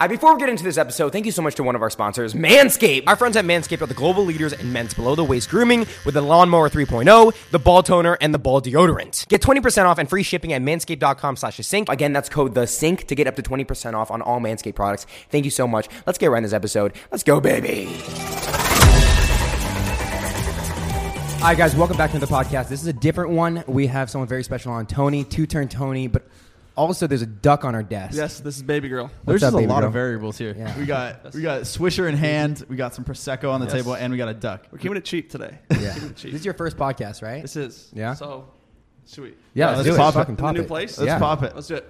Right, before we get into this episode, thank you so much to one of our sponsors, Manscaped. Our friends at Manscaped are the global leaders in men's below the waist grooming with the Lawnmower 3.0, the ball toner, and the ball deodorant. Get 20% off and free shipping at manscaped.com slash the sink. Again, that's code the sink to get up to 20% off on all Manscaped products. Thank you so much. Let's get right in this episode. Let's go, baby. All right, guys, welcome back to the podcast. This is a different one. We have someone very special on Tony, two turn Tony, but also there's a duck on our desk. Yes, this is baby girl. There's up, just a baby lot girl? of variables here. Yeah. We got we got Swisher in hand, we got some prosecco on the Yes. table, and we got a duck. We're keeping it cheap today. Yeah. Cheap. This is your first podcast, right? This is. Yeah? So, should we? yeah, Yeah, let's, let's do pop it. it. Fucking In the pop new it. place? Let's Yeah. pop it. Let's do it.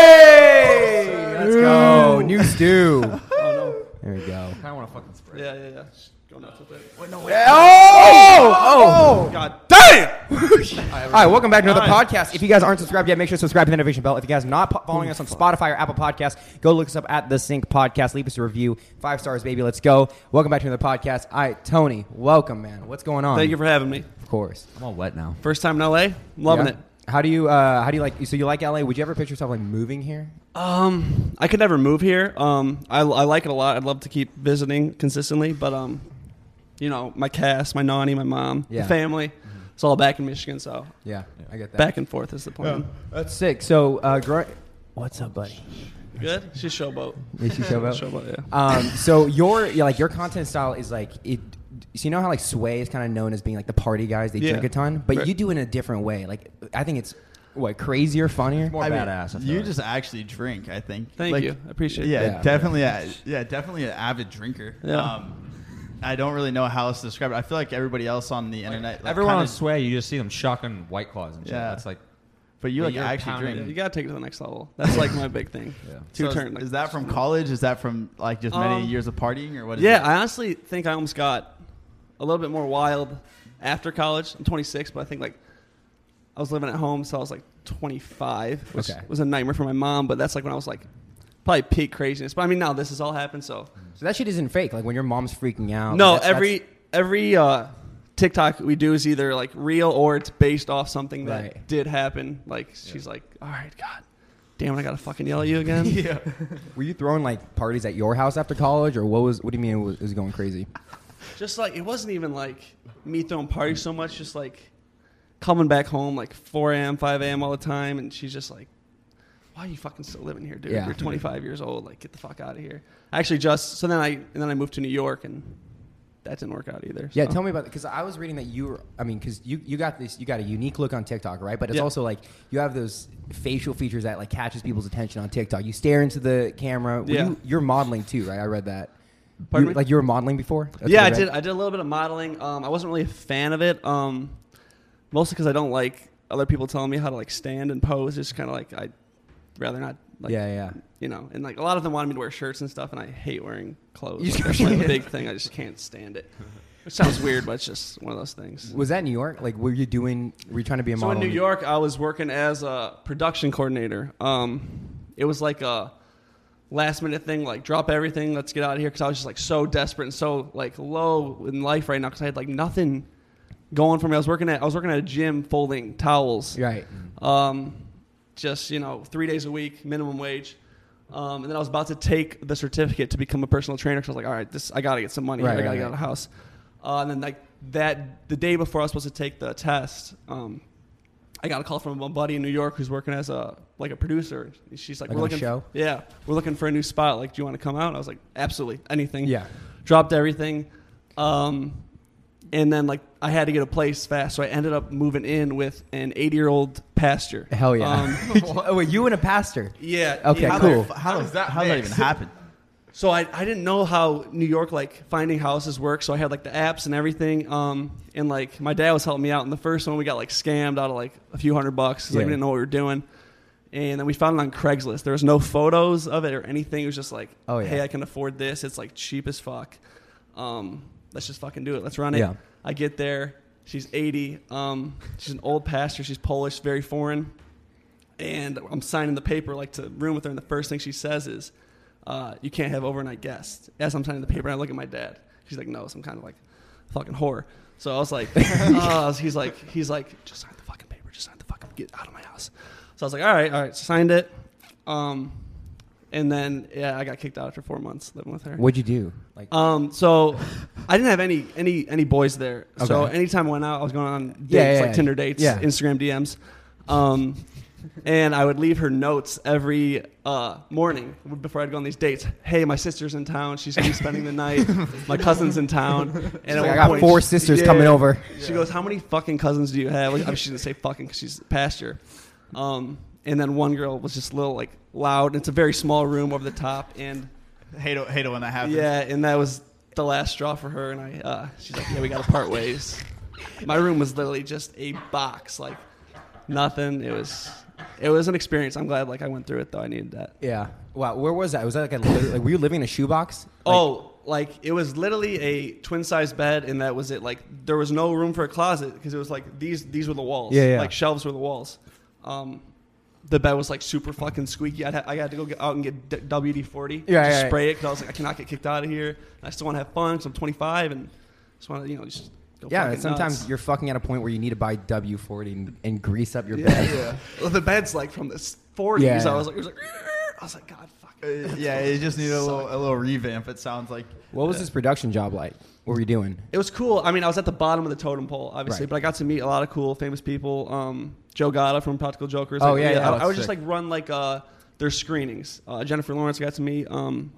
Hey! Let's go. New stew. Oh no. There we go. I kind of want to fucking spray. Yeah, yeah, yeah. Just Go nuts with it. Oh! Oh! God damn! All right, welcome back to another All right. podcast. If you guys aren't subscribed yet, make sure to subscribe to the notification bell. If you guys are not po- following us on Spotify or Apple Podcasts, go look us up at The Sync Podcast. Leave us a review. Five stars, baby. Let's go. Welcome back to another podcast. All right, Tony, welcome, man. What's going on? Thank you for having me. Of course. I'm all wet now. First time in LA. I'm loving Yeah. it. How do you, uh, how do you like, so you like LA? Would you ever picture yourself like moving here? Um, I could never move here. Um, I, I like it a lot. I'd love to keep visiting consistently, but um, you know, my cast, my nanny, my mom, Yeah. the family, it's all back in Michigan. So Yeah, I get that. back and forth is the plan. That's sick. So, uh, grow- what's up, buddy? Good. She's showboat. Is she showboat? Showboat. Yeah. Um, so your yeah, like your content style is like it. So you know how like Sway is kind of known as being like the party guys. They Yeah. drink a ton, but Right. you do it in a different way. Like I think it's what crazier, funnier. More I badass. I feel you like. just actually drink. I think. Thank Like, you. I appreciate Yeah, it. Yeah. definitely. A, yeah, definitely an avid drinker. Yeah. Um, I don't really know how else to describe it. I feel like everybody else on the internet, like, Everyone kinda- on Sway, you just see them shocking white claws and shit. Yeah. That's like but you like you're actually pounding drink. You gotta take it to the next level. That's like my big thing. Yeah. Two So turn. is, is that from college? Is that from like just many Um, years of partying, or what? Is Yeah, it? I honestly think I almost got a little bit more wild after college. I'm 26, but I think like I was living at home, so I was like 25, which Okay. was a nightmare for my mom. But that's like when I was like probably peak craziness. But I mean, now this has all happened. So So that shit isn't fake. Like when your mom's freaking out. no, that's- every that's- every uh, TikTok we do is either like real or it's based off something that Right. did happen. Like she's like, all right, God, damn, it, I gotta fucking yell at you again. yeah. were you throwing like parties at your house after college, or what was? What do you mean it was, it was going crazy? just like it wasn't even like me throwing parties so much just like coming back home like 4 a.m 5 a.m all the time and she's just like why are you fucking still living here dude Yeah. you're 25 years old like get the fuck out of here actually just so then i and then i moved to new york and that didn't work out either Yeah, tell me about because I was reading that you were. I mean, because you you got this, you got a unique look on TikTok, right? But it's Yeah. also like you have those facial features that like catches people's attention on TikTok. You stare into the camera. Were Yeah. You, you're modeling too, right? I read that. Pardon You- me? like you were modeling before? That's yeah i did i did a little bit of modeling um, i wasn't really a fan of it um, mostly because i don't like other people telling me how to like stand and pose just kind of like i'd rather not like yeah, yeah. you know, and like a lot of them wanted me to wear shirts and stuff, and I hate wearing clothes. You- That's like a big thing. I just can't stand it. It sounds weird, but it's just one of those things. Was that New York? Like, were you doing? Were you trying to be a model? So model? in New York, I was working as a production coordinator. Um, it was like a last minute thing, like drop everything, let's get out of here, because I was just like so desperate and so like low in life right now, because I had like nothing going for me. I was working at I was working at a gym folding towels. Right. Um, just you know, three days a week, minimum wage. Um, and then I was about to take the certificate to become a personal trainer. So I was like, all right, this I got to get some money. Right. I got to right, get out of the house. Uh, and then like that, the day before I was supposed to take the test, um, I got a call from a buddy in New York who's working as a like a producer. She's like, Like we're looking, show? yeah, we're looking for a new spot. Like, do you want to come out? And I was like, absolutely, anything. Yeah. Dropped everything. Um, and then like I had to get a place fast, so I ended up moving in with an 80 year old pastor. Hell yeah. Um, oh, wait, you and a pastor. yeah. Okay, yeah. How cool. The, how, does that, how mix? does that even happen? So I, I didn't know how New York like finding houses work. So I had like the apps and everything. Um, and like my dad was helping me out. And the first one we got like scammed out of like a few hundred bucks because like, Yeah. we didn't know what we were doing. And then we found it on Craigslist. There was no photos of it or anything. It was just like, Oh, yeah. hey, I can afford this. It's like cheap as fuck. Um, let's just fucking do it. Let's run it. Yeah. I get there. She's 80. Um, she's an old pastor. She's Polish, very foreign. And I'm signing the paper like to room with her. And the first thing she says is, uh, "You can't have overnight guests." As I'm signing the paper, and I look at my dad. She's like, "No, some kind of like fucking whore." So I was like, uh, "He's like, he's like, just sign the fucking paper. Just sign the fucking get out of my house." So I was like, "All right, all right." So signed it. Um, and then yeah, I got kicked out after four months living with her. What'd you do? Like, Um, so I didn't have any any any boys there. So anytime I went out, I was going on dates Yeah, yeah, like yeah. Tinder dates. Instagram DMs. Um, and I would leave her notes every uh, morning before I'd go on these dates. Hey, my sister's in town. She's gonna be spending the night. My cousin's in town. And like, I got point, four sisters coming over. She goes, "How many fucking cousins do you have?" Like, I mean, she didn't say fucking because she's a pastor. Um, and then one girl was just a little like loud. And It's a very small room over the top, and Hate it, hate it when that happens. yeah, and that was the last straw for her. And I, uh, she's like, "Yeah, we got to part ways." My room was literally just a box, like nothing. It was, it was an experience. I'm glad, like I went through it though. I needed that. yeah. Wow. Where was that? Was that like a like, were you living in a shoebox? Like- oh, like it was literally a twin size bed, and that was it. Like there was no room for a closet because it was like these these were the walls. Yeah, yeah. Like shelves were the walls. Um, the bed was like super fucking squeaky. I'd ha- I had to go get out and get d- WD forty. Yeah, just yeah, spray it because I was like I cannot get kicked out of here. And I still want to have fun because I'm 25 and just want to you know just go Yeah. fucking Sometimes nuts. you're fucking at a point where you need to buy W forty and, and grease up your yeah, bed. yeah. Well, the bed's like from the 40s. Yeah. I was like, it was like, I was like, God, fuck. Uh, yeah, it just needed a little, a little revamp. It sounds like. What was this production job like? What were you doing? It was cool. I mean, I was at the bottom of the totem pole, obviously, Right. but I got to meet a lot of cool, famous people. Um, Joe Gatto from Impractical Jokers. Oh, Like, yeah, yeah, I, I that's would just sick. like run like uh, their screenings. Uh, Jennifer Lawrence I got to meet. Um,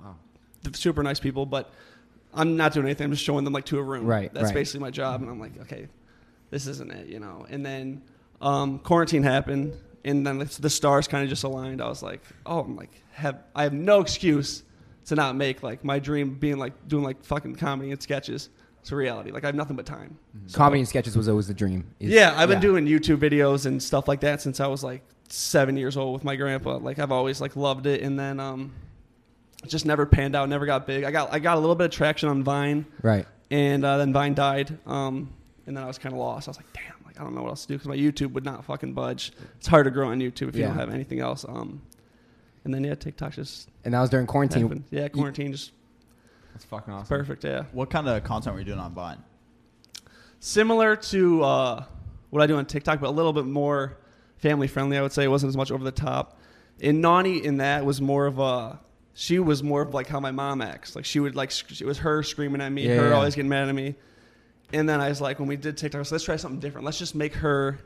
th- super nice people, but I'm not doing anything. I'm just showing them like to a room. Right, That's right. basically my job, and I'm like, okay, this isn't it, you know. And then um, quarantine happened, and then the, the stars kind of just aligned. I was like, oh, I'm like, have I have no excuse to not make like my dream being like doing like fucking comedy and sketches. It's a reality. Like I have nothing but time. Comedy and sketches was always the dream. Is- Yeah, I've been doing YouTube videos and stuff like that since I was like seven years old with my grandpa. Like I've always like loved it, and then um, just never panned out, never got big. I got I got a little bit of traction on Vine, Right. and uh, then Vine died, um, and then I was kind of lost. I was like, damn, like I don't know what else to do because my YouTube would not fucking budge. It's hard to grow on YouTube if you don't have anything else. Um, and then yeah, TikTok just And that was during quarantine. happened. Yeah, quarantine just That's fucking awesome. perfect. Yeah. What kind of content were you doing on Vine? similar to uh, what I do on TikTok, but a little bit more family friendly. I would say it wasn't as much over the top. And Nani in that was more of a. She was more of like how my mom acts. Like she would like sc- it was her screaming at me, Yeah, her yeah. always getting mad at me. And then I was like, when we did TikTok, I was like, let's try something different. Let's just make her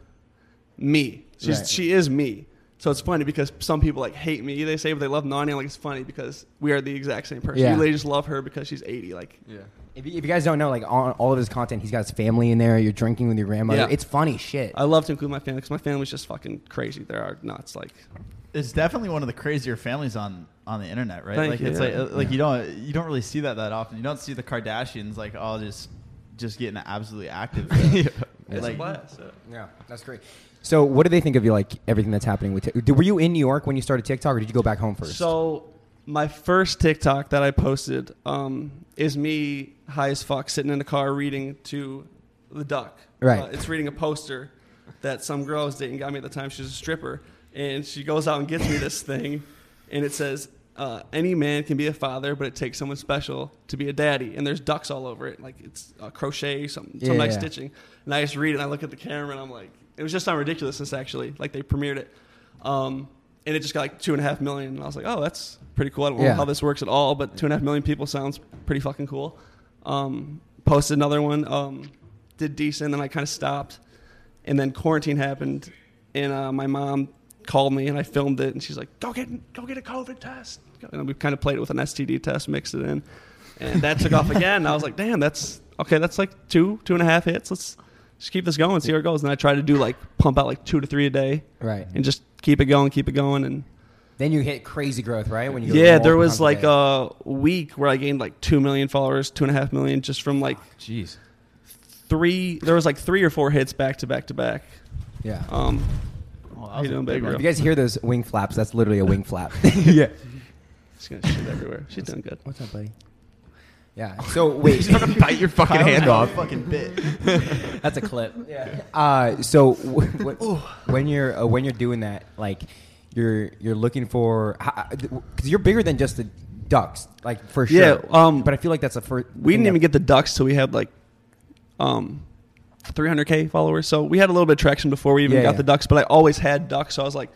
me. She's Right. she is me. So it's funny because some people like hate me. They say but they love Nani. I'm like it's funny because we are the exact same person. Yeah. You literally just love her because she's 80. Like Yeah. If you, if you guys don't know, like on all of his content, he's got his family in there. You're drinking with your grandmother. Yeah. It's funny shit. I love to include my family because my family's just fucking crazy. They are nuts. Like It's definitely one of the crazier families on on the internet, right? Thank like you, it's uh, yeah. like like you don't you don't really see that that often. You don't see the Kardashians like all just just getting absolutely active. it's Like- a blast. yeah. Yeah, that's great. So, what do they think of you? Like everything that's happening with. Tik- Were you in New York when you started TikTok, or did you go back home first? So my first TikTok that I posted um, is me high as fuck sitting in the car reading to the duck. Right. Uh, it's reading a poster that some girl I was dating got me at the time. She's a stripper, and she goes out and gets me this thing, and it says. Uh, any man can be a father, but it takes someone special to be a daddy. And there's ducks all over it, like it's uh, crochet, some some Yeah, nice yeah. stitching. And I just read it, and I look at the camera, and I'm like, it was just on ridiculousness actually. Like they premiered it, um, and it just got like two and a half million. And I was like, oh, that's pretty cool. I don't Yeah. know how this works at all, but two and a half million people sounds pretty fucking cool. Um, posted another one, um, did decent, and I kind of stopped. And then quarantine happened, and uh, my mom called me, and I filmed it, and she's like, "Go get, go get a COVID test." And we kind of played it with an STD test, mixed it in, and that took off again. And I was like, "Damn, that's okay. That's like two, two and a half hits. Let's just keep this going, see where it goes." And I try to do like pump out like two to three a day, right. and just keep it going, keep it going, and Then you hit crazy growth, right? When you yeah, there was times a like a week where I gained like two million followers, two and a half million, just from like Jeez. three. There was like three or four hits back to back to back. yeah. Um, Well, How you doing, big baby? if you guys hear those wing flaps, that's literally a wing flap. yeah. she's gonna shit everywhere. She's doing good. What's up, buddy? Yeah. So wait, You're gonna Bite your fucking Kyle's hand got a off. Fucking bit. that's a clip. Yeah. Uh, so w- w- when you're uh, when you're doing that, like you're you're looking for because you're bigger than just the ducks, like for sure. Yeah, um, but I feel like that's a first. We didn't even get the ducks till we had like um 300k followers. So we had a little bit of traction before we even Yeah, got yeah. the ducks. But I always had ducks, so I was like,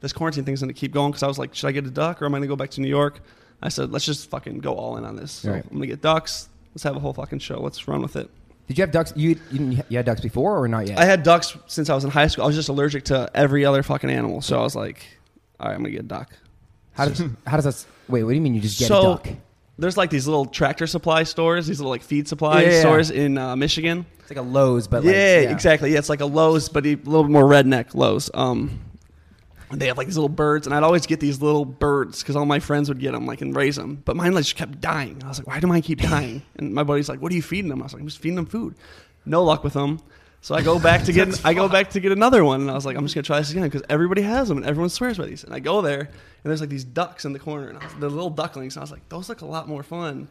this quarantine thing's gonna keep going because I was like, should I get a duck or am I gonna go back to New York? I said, let's just fucking go all in on this. So Right. I'm gonna get ducks. Let's have a whole fucking show. Let's run with it. Did you have ducks? You you, didn't- you had ducks before or not yet? I had ducks since I was in high school. I was just allergic to every other fucking animal. So I was like, all right, I'm gonna get a duck. how does how does that? Wait, what do you mean you just get so a duck? there's like these little tractor supply stores, these little like feed supply Yeah, yeah, yeah. stores in uh, Michigan. It's like a Lowe's, but yeah, like, exactly. Yeah, it's like a Lowe's, but a little bit more redneck Lowe's. Um, they have like these little birds, and I'd always get these little birds because all my friends would get them, like and raise them. But mine like just kept dying. I was like, why do mine keep dying? And my buddy's like, what are you feeding them? I was like, I'm just feeding them food. No luck with them. So I go back to get I go back to get another one, and I was like, I'm just gonna try this again because everybody has them and everyone swears by these. And I go there, and there's like these ducks in the corner, and I was, the little ducklings. And I was like, those look a lot more fun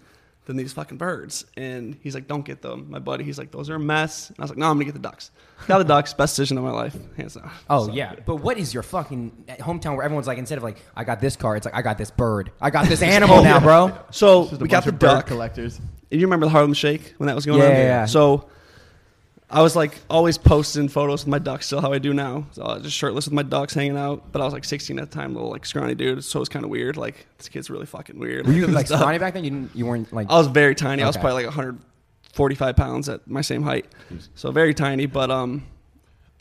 than these fucking birds. And he's like, don't get them. My buddy, he's like, those are a mess. And I was like, no, I'm gonna get the ducks. Got the ducks. Best decision of my life, hands down. Oh So- yeah, but what is your fucking hometown where everyone's like instead of like I got this car, it's like I got this bird, I got this oh, animal now, bro. So Just a we got bunch the of bird duck. collectors. And you remember the Harlem Shake when that was going Yeah, on? yeah, yeah. So I was like always posting photos with my ducks, still how I do now. So I was just shirtless with my ducks hanging out. But I was like 16 at the time, little like scrawny dude. So it was kind of weird. Like this kid's really fucking weird. Were you like scrawny back then? You didn't, you weren't like I was very tiny. I was probably like 145 pounds at my same height. So very tiny, but um,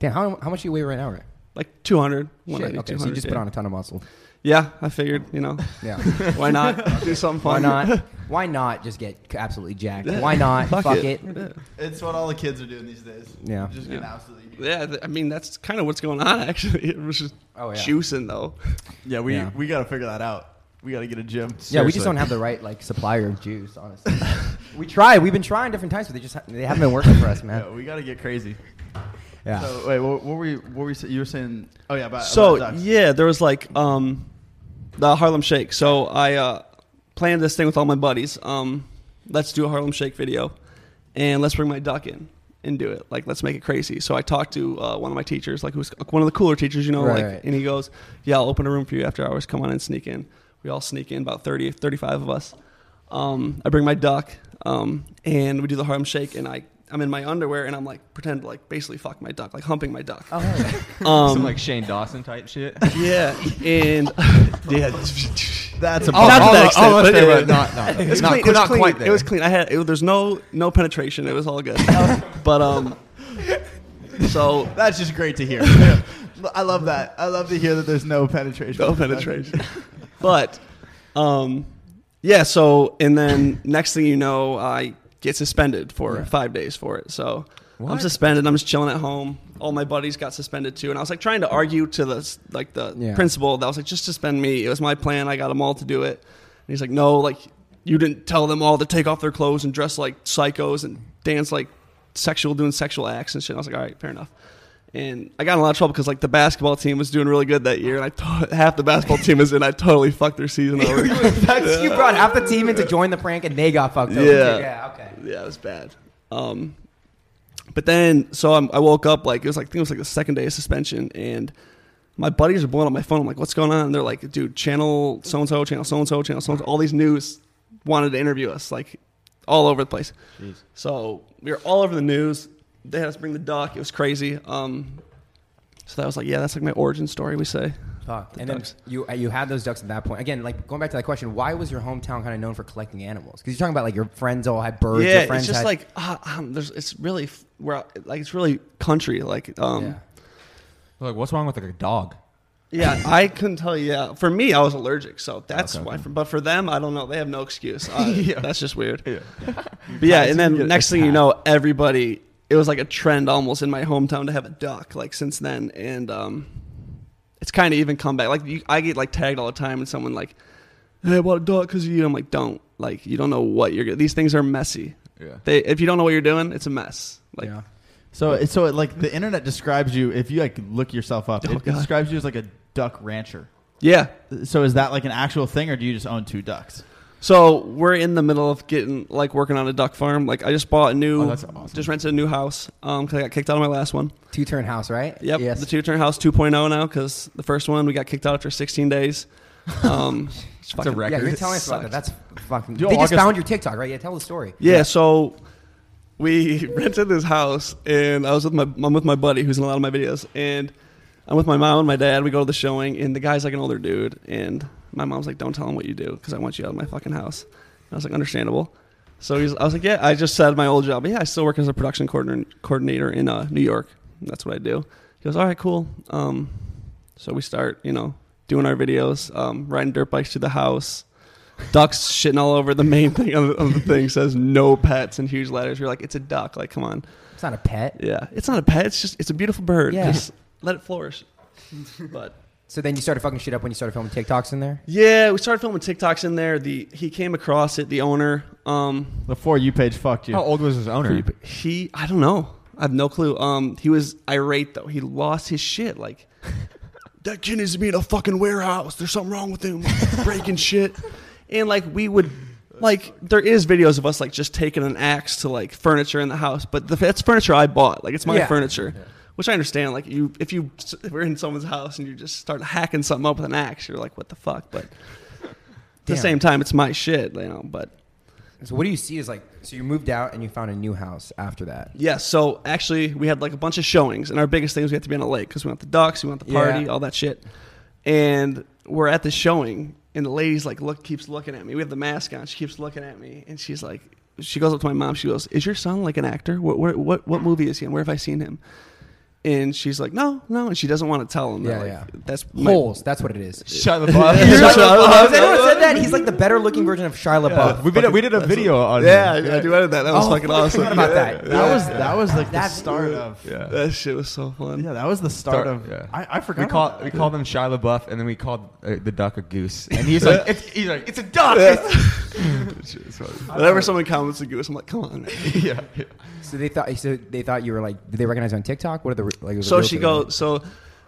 damn. How, how much do you weigh right now? Right? like 200, Shit, 190, okay, so you just yeah. put on a ton of muscle. Yeah, I figured, you know, Yeah. why not do something fun? Why not? Why not just get absolutely jacked? Why not? Fuck Fuck, it. it. It's what all the kids are doing these days. Yeah. Just getting Yeah. absolutely. Yeah, th- I mean that's kind of what's going on. Actually, it was just Oh, yeah. juicing though. Yeah, we Yeah. we got to figure that out. We got to get a gym. Yeah, we just don't have the right like supplier of juice. Honestly, we tried. We've been trying different times, but they just ha- they haven't been working for us, man. Yeah, we got to get crazy. Yeah. So wait, what, what were you? What were you? say- You were saying? Oh yeah, about So about ducks. yeah, there was like um, the Harlem Shake. So I uh, planned this thing with all my buddies. Um, let's do a Harlem Shake video, and let's bring my duck in and do it. Like let's make it crazy. So I talked to uh, one of my teachers, like who's one of the cooler teachers, you know, Right, like, right. and he goes, "Yeah, I'll open a room for you after hours. Come on and sneak in." We all sneak in, about 30, 35 of us. Um, I bring my duck, um, and we do the Harlem Shake, and I. I'm in my underwear and I'm like pretend to like basically fuck my duck, like humping my duck. Oh, hell. Um, Some like Shane Dawson type shit. yeah, and yeah, that's a Oh, not to that extent, almost but there, yeah. but not, not, it's not, clean. It was not clean. quite there. It was clean. I had it, there's no no penetration. It was all good. but um, so That's just great to hear. I love that. I love to hear that there's no penetration. no penetration. but um, yeah. So and then next thing you know, I get suspended for Yeah. five days for it. So I'm suspended. I'm just chilling at home. All my buddies got suspended too, and I was like trying to argue to the like the Yeah. principal that was like, just suspend me. It was my plan. I got them all to do it. And he's like, no, like you didn't tell them all to take off their clothes and dress like psychos and dance like sexual, doing sexual acts and shit. I was like, all right, fair enough. And I got in a lot of trouble because like the basketball team was doing really good that year, and I to- half the basketball team was in. I totally fucked their season over. That's, you brought half the team in to join the prank, and they got fucked over. Yeah. too. Yeah. Okay. Yeah, it was bad. Um, but then, so I'm, I woke up like it was like I think it was like the second day of suspension, and my buddies are blowing up my phone. I'm like, "What's going on?" And they're like, "Dude, channel so and so, channel so and so, channel so and so." All these news wanted to interview us, like all over the place. So we were all over the news. They had us bring the duck. It was crazy. Um, so that was like, yeah, that's like my origin story. We say. Fuck. The And then you uh, you had those ducks at that point. Again, like going back to that question, why was your hometown kind of known for collecting animals? Because you're talking about like your friends all had birds. yeah, your friends it's just had, like ah, um, there's. It's really f- where like it's really country. Like um, yeah. Like, what's wrong with like a dog? Yeah, I couldn't tell you. Yeah, for me, I was allergic, so that's Okay, why. okay. For, but for them, I don't know. They have no excuse. Uh, Yeah. That's just weird. Yeah. But yeah, and Get then next thing you know, everybody. It was like a trend almost in my hometown to have a duck. Like since then, and um, it's kind of even come back. Like you, I get like tagged all the time, and someone like, "Hey, I bought a duck because of you." I'm like, "Don't." Like you don't know what you're. These things are messy. Yeah. They if you don't know what you're doing, it's a mess. Like yeah. So so it, like the internet describes you if you like look yourself up, Oh, it God. describes you as like a duck rancher. yeah, So is that like an actual thing, or do you just own two ducks? So we're in the middle of getting like working on a duck farm. Like I just bought a new, Oh, that's awesome. just rented a new house um because I got kicked out of my last one. Two turn house, right? Yep, Yes. the two turn house 2.0 now because the first one we got kicked out after 16 days. Um, it's a fucking- record. yeah, you're telling us about that. That's fucking. Yo, they just August- found your TikTok, right? Yeah, tell the story. Yeah, so we rented this house, and I was with my I'm with my buddy who's in a lot of my videos, and I'm with my mom and my dad. We go to the showing, and the guy's like an older dude, and my mom's like, "Don't tell him what you do, because I want you out of my fucking house." And I was like, "Understandable." So he's, I was like, "Yeah, I just said my old job. Yeah, I still work as a production coordinator, coordinator in uh, New York. That's what I do." He goes, "All right, cool." Um, so we start, you know, doing our videos, um, riding dirt bikes to the house. Ducks shitting all over the main thing of, of the thing says no pets in huge letters. You're like, it's a duck. Like, come on. It's not a pet. Yeah, it's not a pet. It's just it's a beautiful bird. Yeah. Just let it flourish. but So then you started fucking shit up when you started filming TikToks in there. yeah, we started filming TikToks in there. The he came across it. The owner, um, The for you page fucked you. How old was his owner? he I don't know. I have no clue. Um, he was irate though. He lost his shit. Like that kid needs to be in a fucking warehouse. There's something wrong with him, breaking shit. And like we would. Like there is videos of us like just taking an axe to like furniture in the house, but the, that's furniture I bought. Like it's my Yeah. furniture, which I understand. Like you, if you if we're in someone's house and you just start hacking something up with an axe, you're like, what the fuck? But at the same time, it's my shit, you know. But So what do you see is like so you moved out and you found a new house after that. Yeah, so actually, we had like a bunch of showings, and our biggest thing was we had to be on a lake because we want the ducks, we want the party, Yeah. all that shit. And we're at the showing, and the lady's like, look, keeps looking at me. We have the mask on. She keeps looking at me, and she's like, she goes up to my mom. She goes, "Is your son like an actor? What what what, what movie is he in? Where have I seen him?" And she's like, "No, no," and she doesn't want to tell him. that, Yeah, like, yeah. That's my- Holes. That's what it is. Shut the fuck. Shia Has LaBeouf. anyone said that? He's like the better looking version of Shia LaBeouf. we did a, we did a video on Yeah, him. I, I do edit that. That was Oh, fucking fuck, I awesome. forgot about that. That was that was like the That's- start of Yeah. That shit was so fun. yeah that was the start, Start- of yeah. I, I forgot We about call that. we called him Shia LaBeouf, and then we called uh, the duck a goose, and he's like, it's, he's like, it's a duck. Whenever someone comments a goose, I'm like, come on, man. yeah, yeah. So they thought so they thought you were like did they recognize you on TikTok? What are the re- like? was So she goes. So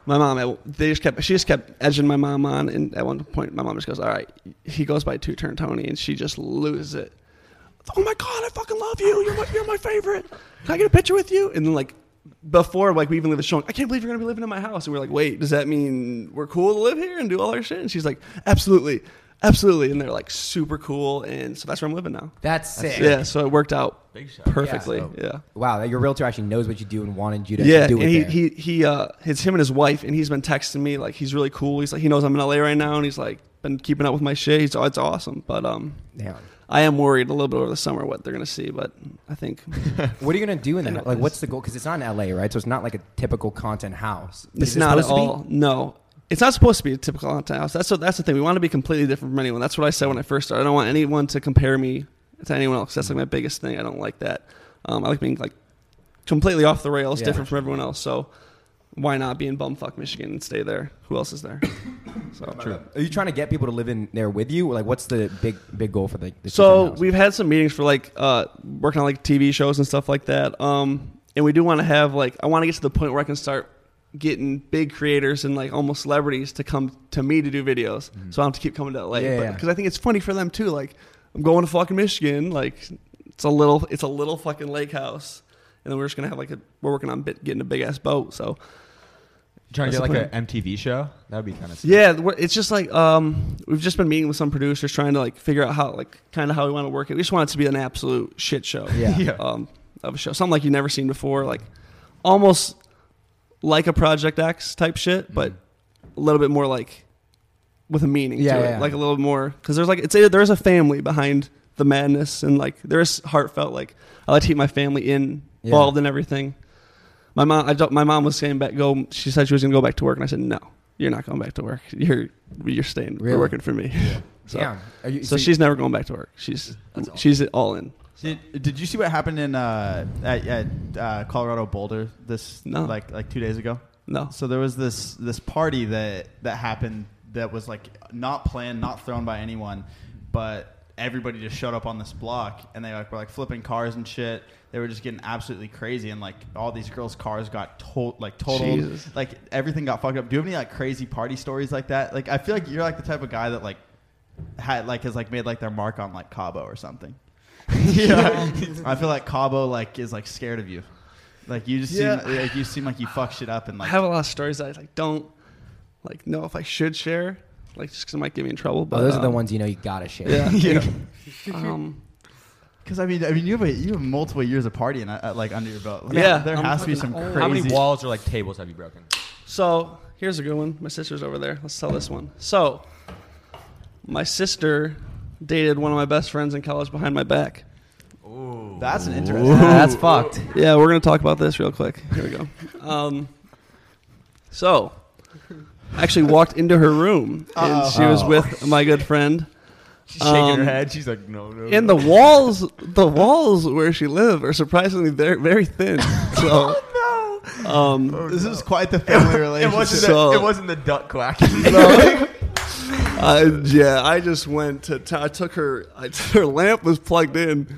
my mom, they just kept. She just kept edging my mom on, and at one point, my mom just goes, "All right." He goes by two turn Tony, and she just loses it. Oh my god, I fucking love you. You're my, you're my favorite. Can I get a picture with you? And then like before, like we even leave the show, I can't believe you're gonna be living in my house. And we're like, wait, does that mean we're cool to live here and do all our shit? And she's like, absolutely, absolutely. And they're like super cool, and so that's where I'm living now. That's sick. Yeah, so it worked out Big shot. perfectly. Yeah. yeah. Wow, your realtor actually knows what you do and wanted you to yeah, do it. and he, there. he he uh it's him and his wife and he's been texting me like he's really cool. He's like he knows I'm in LA right now and he's like been keeping up with my shit. He's it's awesome. But um Damn. I am worried a little bit over the summer what they're gonna see, but I think What are you gonna do in that? Like, what's the goal? Because it's not in LA, right? So it's not like a typical content house. Is it's not at supposed to be? all. No. It's not supposed to be a typical haunted house. That's what, that's the thing. We want to be completely different from anyone. That's what I said when I first started. I don't want anyone to compare me to anyone else. That's like my biggest thing. I don't like that. Um, I like being like completely off the rails, Yeah. different from everyone else. So why not be in bumfuck Michigan and stay there? Who else is there? So True. Are you trying to get people to live in there with you? Like, what's the big big goal for the? the So we've had some meetings for like uh, working on like TV shows and stuff like that. Um, and we do want to have like I want to get to the point where I can start getting big creators and like almost celebrities to come to me to do videos. So I have to keep coming to LA. Yeah, yeah. because I think it's funny for them too. Like I'm going to fucking Michigan. Like it's a little it's a little fucking lake house. And then we're just gonna have like a we're working on bit, getting a big ass boat. So trying to get like an MTV show. That would be kind of Yeah, it's just like um, we've just been meeting with some producers trying to like figure out how like kind of how we want to work it. We just want it to be an absolute shit show. Yeah. Yeah. Um, of a show, something like you've never seen before, like almost like a Project X type shit, mm-hmm. but a little bit more like with a meaning Yeah, to yeah, it, yeah. like a little more because there's like it's a, there's a family behind the madness and like there's heartfelt like I like to keep my family in Yeah. involved in everything. My mom, I don't, my mom was saying back go. She said she was gonna go back to work, and I said no. You're not going back to work. You're you're staying. Really? You're working for me. So, Damn. Are you, so she's never going back to work. She's she's all in. Did, did you see what happened in uh, at, at uh, Colorado Boulder this No. like like two days ago? No. So there was this this party that that happened that was like not planned, not thrown by anyone, but everybody just showed up on this block and they like were like flipping cars and shit. They were just getting absolutely crazy and like all these girls' cars got to- like totaled. Jesus. Like everything got fucked up. Do you have any like crazy party stories like that? Like I feel like you're like the type of guy that like had like has like made like their mark on like Cabo or something. yeah. I feel like Cabo like is like scared of you. Like you just Yeah. seem like you seem like you fuck shit up and like. I like have a lot of stories that I like don't like know if I should share, like just because it might get me in trouble. But Oh, those are the um, ones you know you gotta share. Yeah. yeah. um, Because I mean, I mean, you have a, you have multiple years of partying uh, uh, like under your belt. Like, Yeah. there I'm has to be fucking some old. crazy. How many walls or like tables have you broken? So here's a good one. My sister's over there. Let's tell this one. So my sister dated one of my best friends in college behind my back. Ooh. That's an interesting. Yeah, that's fucked. Yeah, we're gonna talk about this real quick. Here we go. Um, so, I actually walked into her room and she was with my good friend. She's shaking Um, her head. She's like, no, no. And no. the walls, the walls where she lived are surprisingly very, very thin. So, um, This is quite the family it relationship. wasn't. So- the, it wasn't the duck quacking. I, yeah, I just went to. T- I took her. I her lamp was plugged in,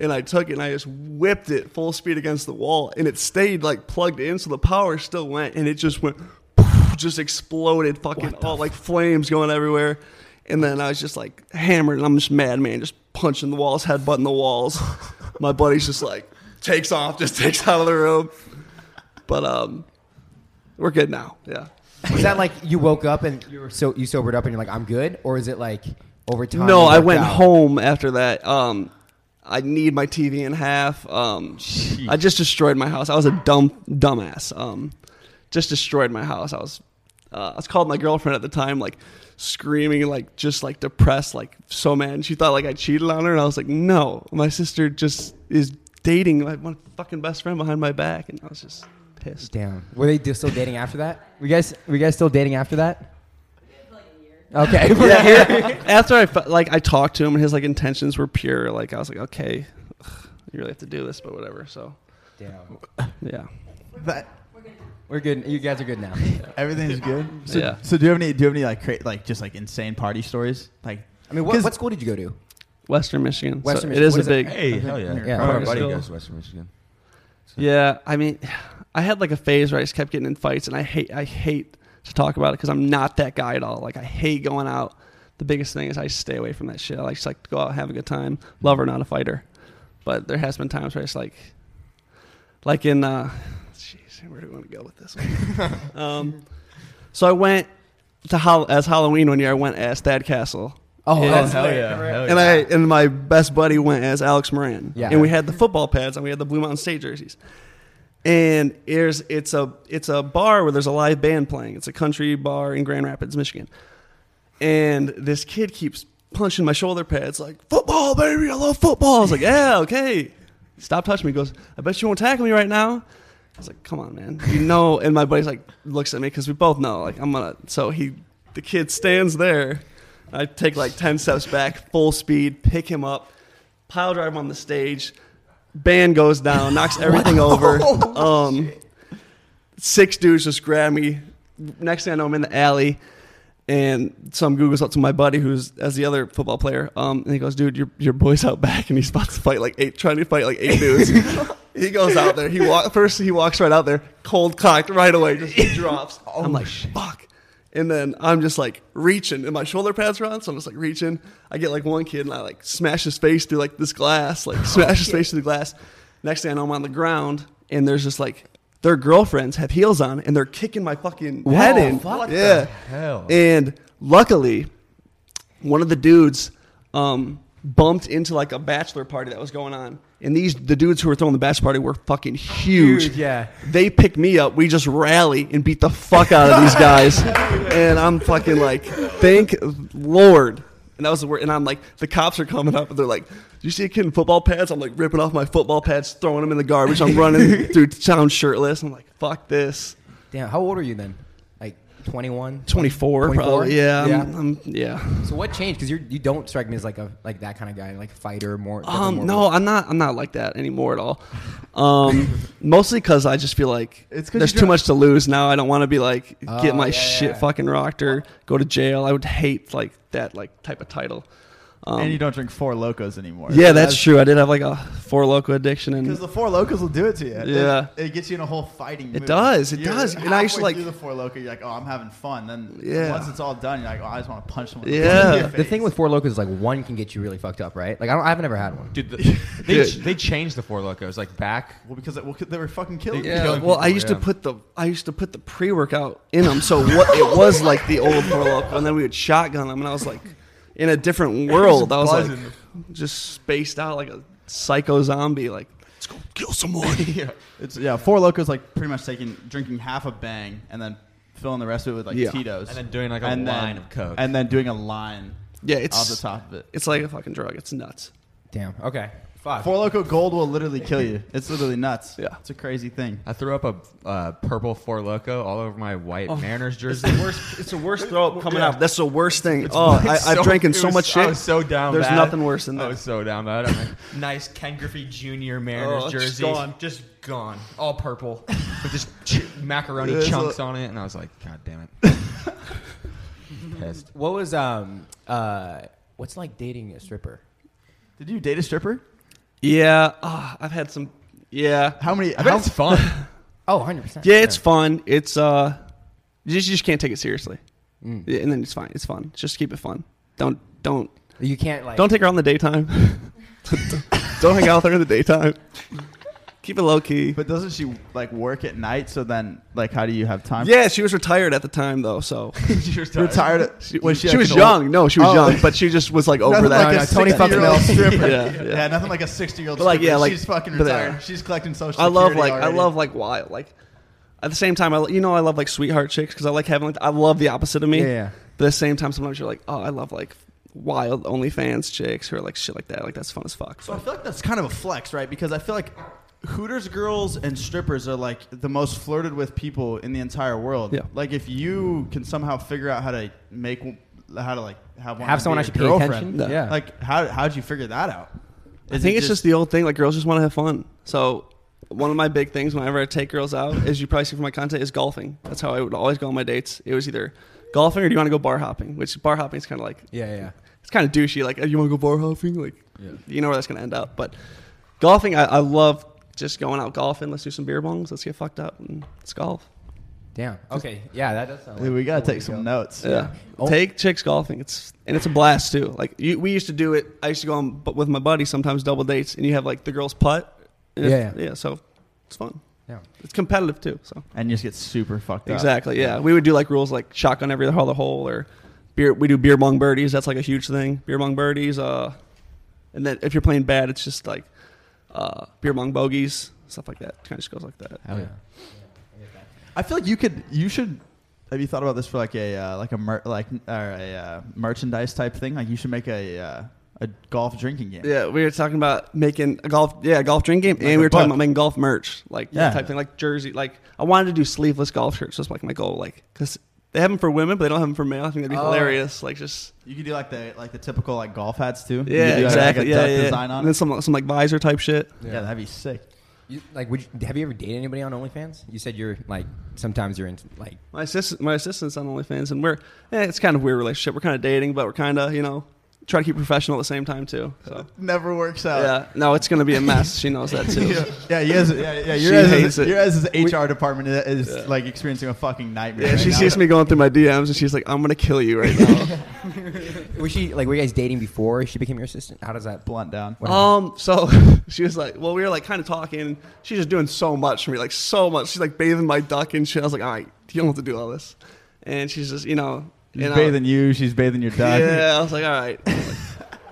and I took it and I just whipped it full speed against the wall, and it stayed like plugged in, so the power still went, and it just went, just exploded, fucking all like flames going everywhere, and then I was just like hammered, and I'm just mad, man, just punching the walls, headbutting the walls. My buddy's just like takes off, just takes out of the room, but um, we're good now. Yeah. Was that like you woke up and you were so you sobered up and you're like I'm good, or is it like over time? No, I went out? home after that. Um, I need my TV in half. Um, I just destroyed my house. I was a dumb dumbass. Um, just destroyed my house. I was, uh, I was called my girlfriend at the time, like screaming, like just like depressed, like so mad. She thought like I cheated on her, and I was like, no, my sister just is dating my one fucking best friend behind my back, and I was just pissed. Damn. Were they still dating after that? Were you guys were you guys still dating after that? Okay. yeah. After I fe- like I talked to him and his like intentions were pure. Like I was like, okay, ugh, you really have to do this, but whatever. So Damn. yeah, But We're good. You guys are good now. everything's good. So, Yeah. So do you have any? Do you have any like cra- like just like insane party stories? Like I mean, what, 'Cause- what school did you go to? Western Michigan. Western so Michigan. It is What a is it? big. hey, hell yeah. Yeah. Our Parker buddy goes to Western Michigan. Yeah, I mean, I had like a phase where I just kept getting in fights, and I hate I hate to talk about it because I'm not that guy at all. Like I hate going out. The biggest thing is I stay away from that shit. I like, just like to go out have a good time. Lover, not a fighter. But there has been times where it's like, like in, uh, jeez, where do we want to go with this one? um, so I went to Hall- as Halloween one year. I went as Thad Castle. Oh, Yeah. hell yeah, hell And I and my best buddy went as Alex Moran. Yeah. And we had the football pads and we had the Blue Mountain State jerseys. And there's it's a it's a bar where there's a live band playing. It's a country bar in Grand Rapids, Michigan. And this kid keeps punching my shoulder pads like football, baby, I love football. I was like, yeah, okay. Stop touching me. He goes, I bet you won't tackle me right now. I was like, come on, man. You know. And my buddy's like looks at me because we both know like I'm gonna. So he, the kid stands there. I take like ten steps back, full speed, pick him up, pile drive him on the stage. Band goes down, knocks everything over. Um, six dudes just grab me. Next thing I know, I'm in the alley, and some Google's up to my buddy who's as the other football player. Um, and he goes, "Dude, your your boy's out back, and he's about to fight like eight, trying to fight like eight dudes." he goes out there. He walk first. He walks right out there, cold cocked right away, just drops. I'm like, "Fuck." And then I'm just like reaching, and my shoulder pads are on, so I'm just like reaching. I get like one kid, and I like smash his face through like this glass, like smash his face through the glass. Next thing I know, I'm on the ground, and there's just like their girlfriends have heels on, and they're kicking my fucking head in. fuck yeah, hell? and luckily, one of the dudes um, bumped into like a bachelor party that was going on, and these the dudes who were throwing the bachelor party were fucking huge. Yeah. They pick me up. We just rally and beat the fuck out of these guys, and I'm fucking like, thank Lord. And that was the word. And I'm like, the cops are coming up, and they're like, "Do you see a kid in football pads?" I'm like ripping off my football pads, throwing them in the garbage. I'm running through town shirtless. I'm like, fuck this. Damn. How old are you then? Like 21? 24, 24? probably. Yeah, I'm- Yeah. I'm- yeah. So what changed? Because you you don't strike me as like a like that kind of guy, like fighter, more. Um, more no, of I'm not. I'm not like that anymore at all. Um, mostly because I just feel like It's 'cause there's too much to lose now. I don't want to be like Oh, get my yeah, shit yeah. fucking rocked or go to jail. I would hate like that like type of title. Um, and you don't drink four locos anymore. yeah, that's true. I did have like a four loco addiction, and Because the four locos will do it to you. Yeah. it, gets you in a whole fighting. It mood. does, it You're does. And I used to, halfway like- the four loco. You're like, oh, I'm having fun. Then Yeah. once it's all done, you're like, oh, I just want to punch someone. Yeah. in your The face. thing with Four Locos is like one can get you really fucked up, right? Like I don't, I've never had one. Dude, the, they, Dude. they changed the four locos like back. well, because it, well, they were fucking killing. Yeah. killing Well, I used yeah. to put the I used to put the pre workout in them, so what it was like the old four loco, and then we would shotgun them, and I was like in a different world. I was like just spaced out like a psycho zombie. Like let's go kill someone. yeah. It's yeah, four locos like pretty much taking drinking half a bang and then filling the rest of it with like Yeah. Tito's, And then doing, like, a And line of Coke. and then doing a line Yeah, it's off the top of it. It's like a fucking drug. It's nuts. Damn. Okay. Fuck. Four Loco Gold will literally kill you. It's literally nuts. Yeah. it's a crazy thing. I threw up a uh, purple Four Loco all over my white Mariners It's jersey. the worst. It's the worst throw up coming Yeah. out. That's the worst thing. oh, I, It's I've so- drank in it so was- much shit. I was so down. There's bad. nothing worse than I that. was so down bad. I'm like, nice Ken Griffey Jr. Mariners Oh, it's jersey, gone. just gone, all purple with just ch- macaroni It's chunks a- on it, and I was like, God damn it. Pissed. What was um uh what's like dating a stripper? Did you date a stripper? Yeah, ah, I've had some. Yeah, How many? I bet how, it's fun. Oh, 100 percent. yeah, it's fun. It's uh, you just, you just can't take it seriously, Mm. yeah, and then it's fine. It's fun. Just keep it fun. Don't don't You can't like don't take her out in the daytime. don't hang out with her in the daytime. Keep it low key. But doesn't she like work at night? So then, like, how do you have time? Yeah, she was retired at the time though, so You're retired. she, was she, like, was an young. old- No, she was Oh. young, but she just was like over Nothing that. like a no, Tony fucking 60-year-old stripper. Yeah, yeah. nothing like a sixty-year-old But, like, stripper. yeah, like- she's fucking but, uh, retired. She's collecting social. I love Security like I already. love like wild like. At the same time, I you know I love like sweetheart chicks because I like having like I love the opposite of me. Yeah, yeah. But at the same time, sometimes you're like, oh, I love like wild OnlyFans chicks who are like shit like that. Like that's fun as fuck. So I But feel like that's kind of a flex, right? Because I feel like Hooters girls and strippers are like the most flirted with people in the entire world. Yeah. Like if you can somehow figure out how to make how to like have one have someone your actually pay girlfriend. attention. Yeah. Yeah. Like how how'd you figure that out? I think it it's just the old thing. Like girls just want to have fun. So one of my big things whenever I take girls out, as you probably see from my content, is golfing. That's how I would always go on my dates. It was either golfing or do you want to go bar hopping? Which bar hopping is kind of like yeah, yeah. it's kind of douchey. Like, oh, you want to go bar hopping? Like, you know where that's going to end up. But golfing, I, I love just going out golfing. Let's do some beer bongs. Let's get fucked up and let's golf. Damn. Okay. Yeah, that does sound. Dude, like we gotta cool take some go. notes. Yeah. Oh. Take chicks golfing. It's and it's a blast too. Like you, we used to do it. I used to go on with my buddy sometimes double dates, and you have like the girls putt. And Yeah, yeah. So it's fun. Yeah. It's competitive too. So And you just get super fucked up. exactly. Yeah. We would do like rules like shotgun every other hole or beer. We do beer bong birdies. That's like a huge thing. Beer bong birdies. Uh, and then if you're playing bad, it's just like uh, beer bong bogeys, stuff like that. Kind of just goes like that. Hell yeah. I feel like you could, you should. Have you thought about this for like a uh, like a mer- like or a uh, merchandise type thing? Like you should make a uh, a golf drinking game. Yeah, we were talking about making a golf, yeah, a golf drink game, Like and a we were talking book. about making golf merch, like Yeah. that type thing, like jersey. Like I wanted to do sleeveless golf shirts. That's like my goal, like because they have them for women, but they don't have them for male. I think that'd be Oh. hilarious. Like just You could do like the like the typical like golf hats too. You could yeah, do, like, exactly, Like a yeah, duck yeah. design on and then it. some some like visor type shit. Yeah. that'd be sick. You, like, would you, have you ever dated anybody on OnlyFans? You said you're like sometimes you're into like My assistant, my assistant's on OnlyFans, and we're eh, it's kind of a weird relationship. We're kind of dating, but we're kind of you know try to keep professional at the same time too. So Never works out. yeah, no, it's gonna be a mess. She knows that too. yeah, yeah, you guys, yeah, yeah. Your She guys' hates it. your guys' HR department is is, like experiencing a fucking nightmare. Yeah, right she now. sees me going through my DMs, and she's like, "I'm gonna kill you right now." was she like were you guys dating before she became your assistant? How does that? blunt down. What- Um, so she was like, well, we were like kind of talking. She's just doing so much for me, like so much. She's like bathing my duck and shit. I was like, all right, you don't have to do all this. And she's just, you know, She's you know, bathing you. She's bathing your duck. Yeah, I was like, all right.